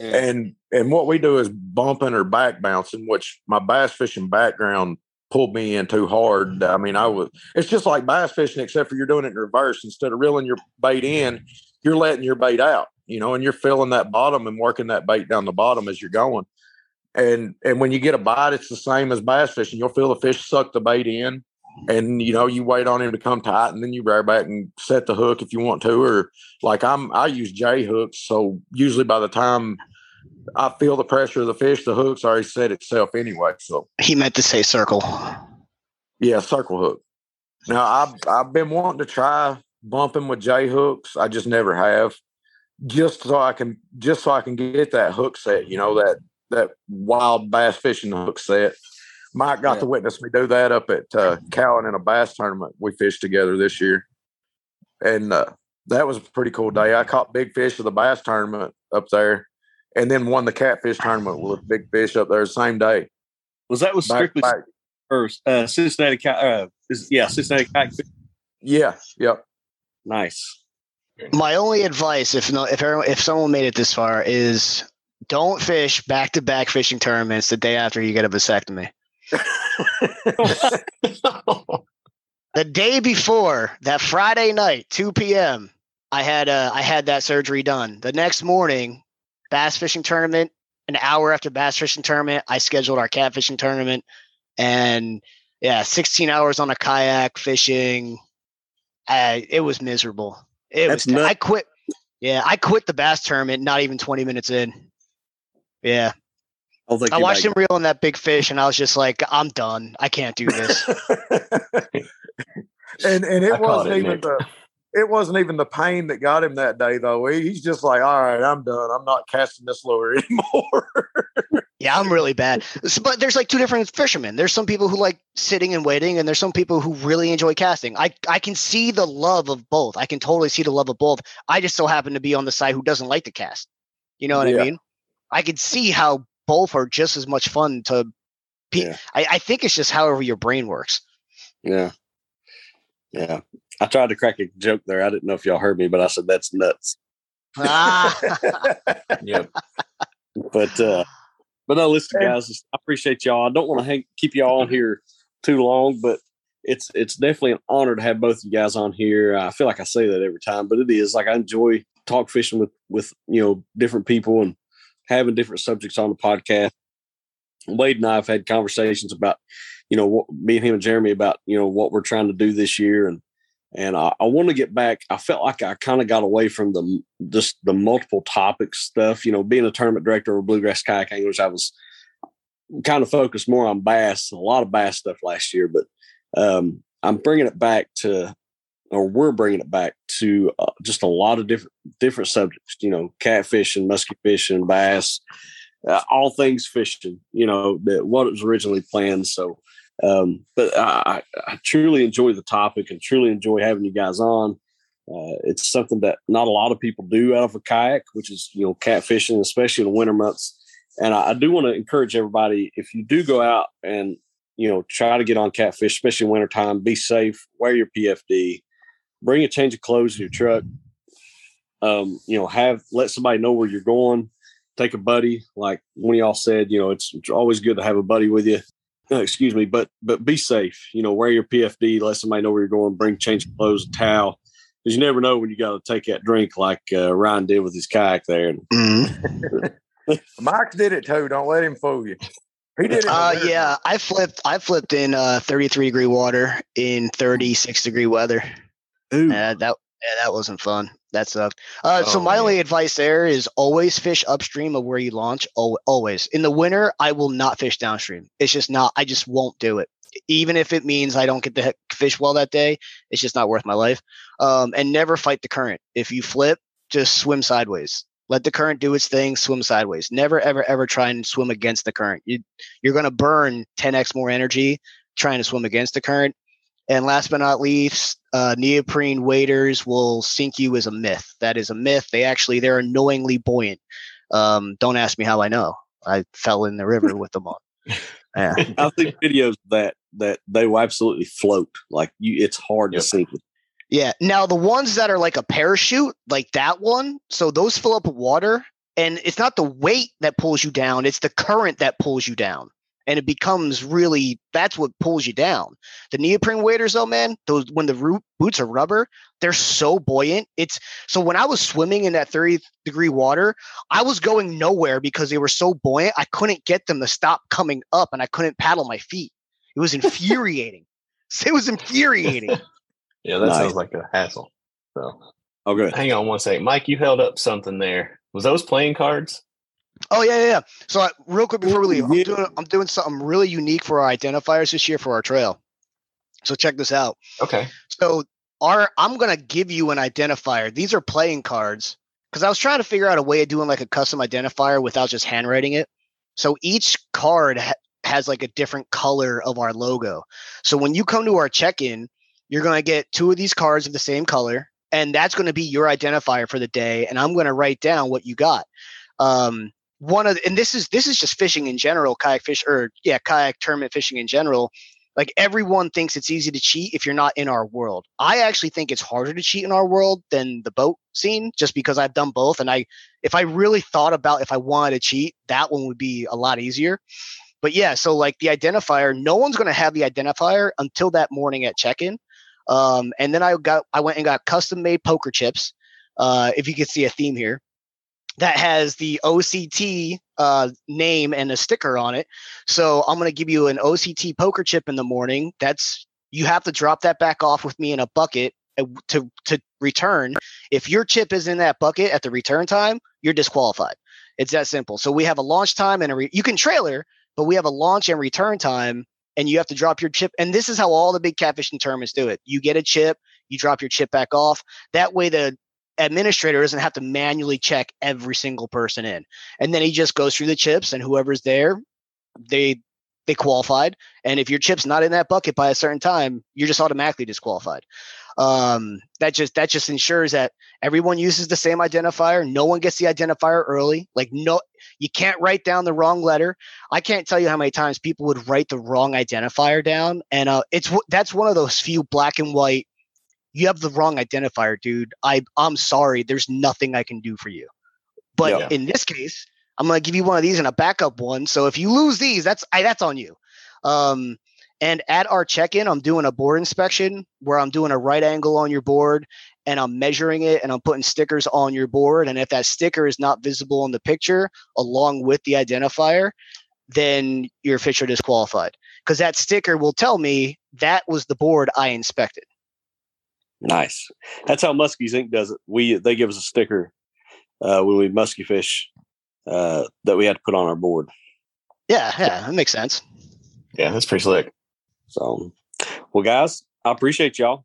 And and what we do is bumping or back bouncing, which my bass fishing background pulled me in too hard. Mm-hmm. I mean, I was it's just like bass fishing, except for you're doing it in reverse. Instead of reeling your bait in, you're letting your bait out, you know, and you're filling that bottom and working that bait down the bottom as you're going. And and when you get a bite, it's the same as bass fishing. You'll feel the fish suck the bait in, and you know you wait on him to come tight, and then you rear back and set the hook if you want to, or like I'm I use J hooks, so usually by the time I feel the pressure of the fish, the hook's already set itself anyway. So He meant to say circle. yeah, circle hook. Now I've I've been wanting to try bumping with J hooks. I just never have. Just so I can just so I can get that hook set, you know, that that wild bass fishing hook set. Mike got Yeah. to witness me do that up at uh, Cowan in a bass tournament we fished together this year, and uh, that was a pretty cool day. I caught big fish at the bass tournament up there, and then won the catfish tournament with big fish up there the same day. was that was strictly back. or uh, Cincinnati? Ca- Uh, is, yeah, Cincinnati. Kayak Fish. Yeah, yep. Nice. My only advice, if no, if everyone, if someone made it this far, is don't fish back to back fishing tournaments the day after you get a vasectomy. The day before that Friday night, 2 p.m., I had uh, I had that surgery done. The next morning, bass fishing tournament. An hour after bass fishing tournament, I scheduled our catfishing tournament, and yeah, 16 hours on a kayak fishing. Uh, it was miserable. It That's was. nut- I quit. Yeah, I quit the bass tournament. Not even 20 minutes in. Yeah, I, think I you watched might- him reeling that big fish, and I was just like, I'm done. I can't do this. and and it I wasn't it, even Nick. the it wasn't even the pain that got him that day though. He, he's just like, all right, I'm done. I'm not casting this lure anymore. Yeah, I'm really bad. So, but there's like two different fishermen. There's some people who like sitting and waiting, and there's some people who really enjoy casting. I I can see the love of both. I can totally see the love of both. I just so happen to be on the side who doesn't like to cast. You know what Yeah. I mean? I can see how both are just as much fun to. Pe- Yeah. I, I think it's just however your brain works. Yeah. Yeah. I tried to crack a joke there. I didn't know if y'all heard me, but I said that's nuts. ah. Yep. But uh but no, listen, guys, I appreciate y'all. I don't want to hang, keep y'all on here too long, but it's it's definitely an honor to have both of you guys on here. I feel like I say that every time, but it is like I enjoy talk fishing with with you know different people and having different subjects on the podcast. Wade and I have had conversations about you know what me and him and Jeremy about you know what we're trying to do this year and and I, I want to get back. I felt like I kind of got away from the just the multiple topic stuff. You know, being a tournament director of bluegrass kayak anglers, I was kind of focused more on bass, a lot of bass stuff last year. But um, I'm bringing it back to, or we're bringing it back to uh, just a lot of different different subjects. You know, catfishing, musky fishing, bass, uh, all things fishing. You know, that what was originally planned. So um, but I, I truly enjoy the topic and truly enjoy having you guys on. Uh, it's something that not a lot of people do out of a kayak, which is you know catfishing, especially in the winter months. And I, I do want to encourage everybody if you do go out and you know try to get on catfish, especially in wintertime, be safe, wear your PFD, bring a change of clothes in your truck. Um, you know, have let somebody know where you're going. Take a buddy, like one of y'all said. You know, it's, it's always good to have a buddy with you uh, excuse me, but but be safe. You know, wear your PFD. Let somebody know where you're going. Bring change of clothes, a towel, because you never know when you got to take that drink, like uh, Ryan did with his kayak there. And Mhm. Mike did it too. Don't let him fool you. He did it. Uh, yeah, I flipped. I flipped in uh, 33 degree water in 36 degree weather. Ooh, Yeah, that yeah, that wasn't fun. That sucked. Uh, so Oh, my man. only advice there is always fish upstream of where you launch. Al- Always in the winter, I will not fish downstream. It's just not. I just won't do it. Even if it means I don't get to fish well that day, it's just not worth my life. Um, and never fight the current. If you flip, just swim sideways. Let the current do its thing. Swim sideways. Never, ever, ever try and swim against the current. You, you're going to burn 10x more energy trying to swim against the current. And last but not least, uh, neoprene waders will sink you as a myth. That is a myth. They actually they're annoyingly buoyant. Um, don't ask me how I know. I fell in the river with them on. Yeah. I've seen videos that that they will absolutely float. Like you, it's hard Yep. to sink. it. Yeah. Now the ones that are like a parachute, like that one, so those fill up with water, and it's not the weight that pulls you down; it's the current that pulls you down, and it becomes really that's what pulls you down. The neoprene waders, though, man, those when the root boots are rubber, they're so buoyant. It's so when I was swimming in that thirty degree water, I was going nowhere because they were so buoyant. I couldn't get them to stop coming up, and I couldn't paddle my feet. It was infuriating. it was infuriating. Yeah, that Nice. sounds like a hassle. So Oh, good. hang on one second. Mike, you held up something there. Was those playing cards? Oh yeah, yeah. yeah. So uh, real quick before we leave, I'm doing I'm doing something really unique for our identifiers this year for our trail. So check this out. Okay. So our I'm gonna give you an identifier. These are playing cards because I was trying to figure out a way of doing like a custom identifier without just handwriting it. So each card ha- has like a different color of our logo. So when you come to our check-in, you're gonna get two of these cards of the same color, and that's gonna be your identifier for the day. And I'm gonna write down what you got. Um, one of the, and this is this is just fishing in general, kayak fish or yeah, kayak tournament fishing in general like everyone thinks it's easy to cheat if you're not in our world. I actually think it's harder to cheat in our world than the boat scene just because I've done both and I if I really thought about if I wanted to cheat, that one would be a lot easier. But yeah, so like the identifier, no one's going to have the identifier until that morning at check-in. Um, and then I got I went and got custom made poker chips. Uh, if you can see a theme here, that has the OCT uh, name and a sticker on it. So I'm going to give you an OCT poker chip in the morning. That's you have to drop that back off with me in a bucket uh, to to return. If your chip is in that bucket at the return time, you're disqualified. It's that simple. So we have a launch time and a re- you can trailer, but we have a launch and return time, and you have to drop your chip. And this is how all the big catfishing tournaments do it. You get a chip, you drop your chip back off. That way, the administrator doesn't have to manually check every single person in. And then he just goes through the chips, and whoever's there, they they qualified. And if your chip's not in that bucket by a certain time, you're just automatically disqualified. Um, that just that just ensures that everyone uses the same identifier. No one gets the identifier early. Like no, you can't write down the wrong letter. I can't tell you how many times people would write the wrong identifier down, and uh, it's that's one of those few black and white. You have the wrong identifier, dude. I I'm sorry. There's nothing I can do for you. But Yeah. in this case, I'm going to give you one of these and a backup one. So if you lose these, that's I, that's on you. Um, and at our check-in, I'm doing a board inspection where I'm doing a right angle on your board and I'm measuring it and I'm putting stickers on your board. And if that sticker is not visible in the picture along with the identifier, then you're officially disqualified because that sticker will tell me that was the board I inspected. Nice. That's how Muskies Inc. does it. We they give us a sticker uh, when we musky fish uh, that we had to put on our board. Yeah, yeah, that makes sense. Yeah, that's pretty slick. So, well, guys, I appreciate y'all.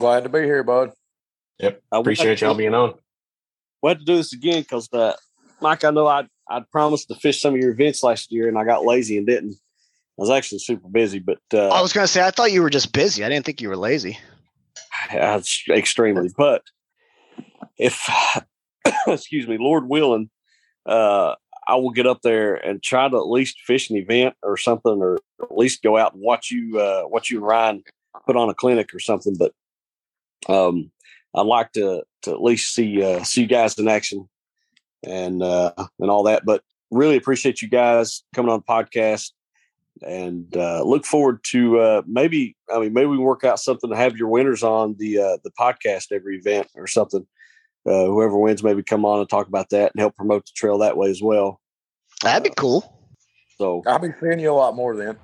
Glad to be here, bud. Yep. Uh, we'll Appreciate y'all being on. We'll have to do this again because, uh, Mike, I know I I promised to fish some of your events last year and I got lazy and didn't. I was actually super busy, but uh, I was going to say, I thought you were just busy. I didn't think you were lazy. Uh, extremely. But if, excuse me, Lord willing, uh, I will get up there and try to at least fish an event or something, or at least go out and watch you, uh, watch you and Ryan put on a clinic or something. But um, I'd like to to at least see uh, see you guys in action and uh, and all that. But really appreciate you guys coming on the podcast and uh, look forward to uh, maybe I mean maybe we work out something to have your winners on the uh, the podcast every event or something. Uh, whoever wins, maybe come on and talk about that and help promote the trail that way as well. That'd be cool. So I'll be seeing you a lot more then.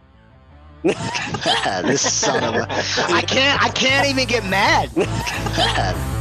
this son of a I can't I can't even get mad.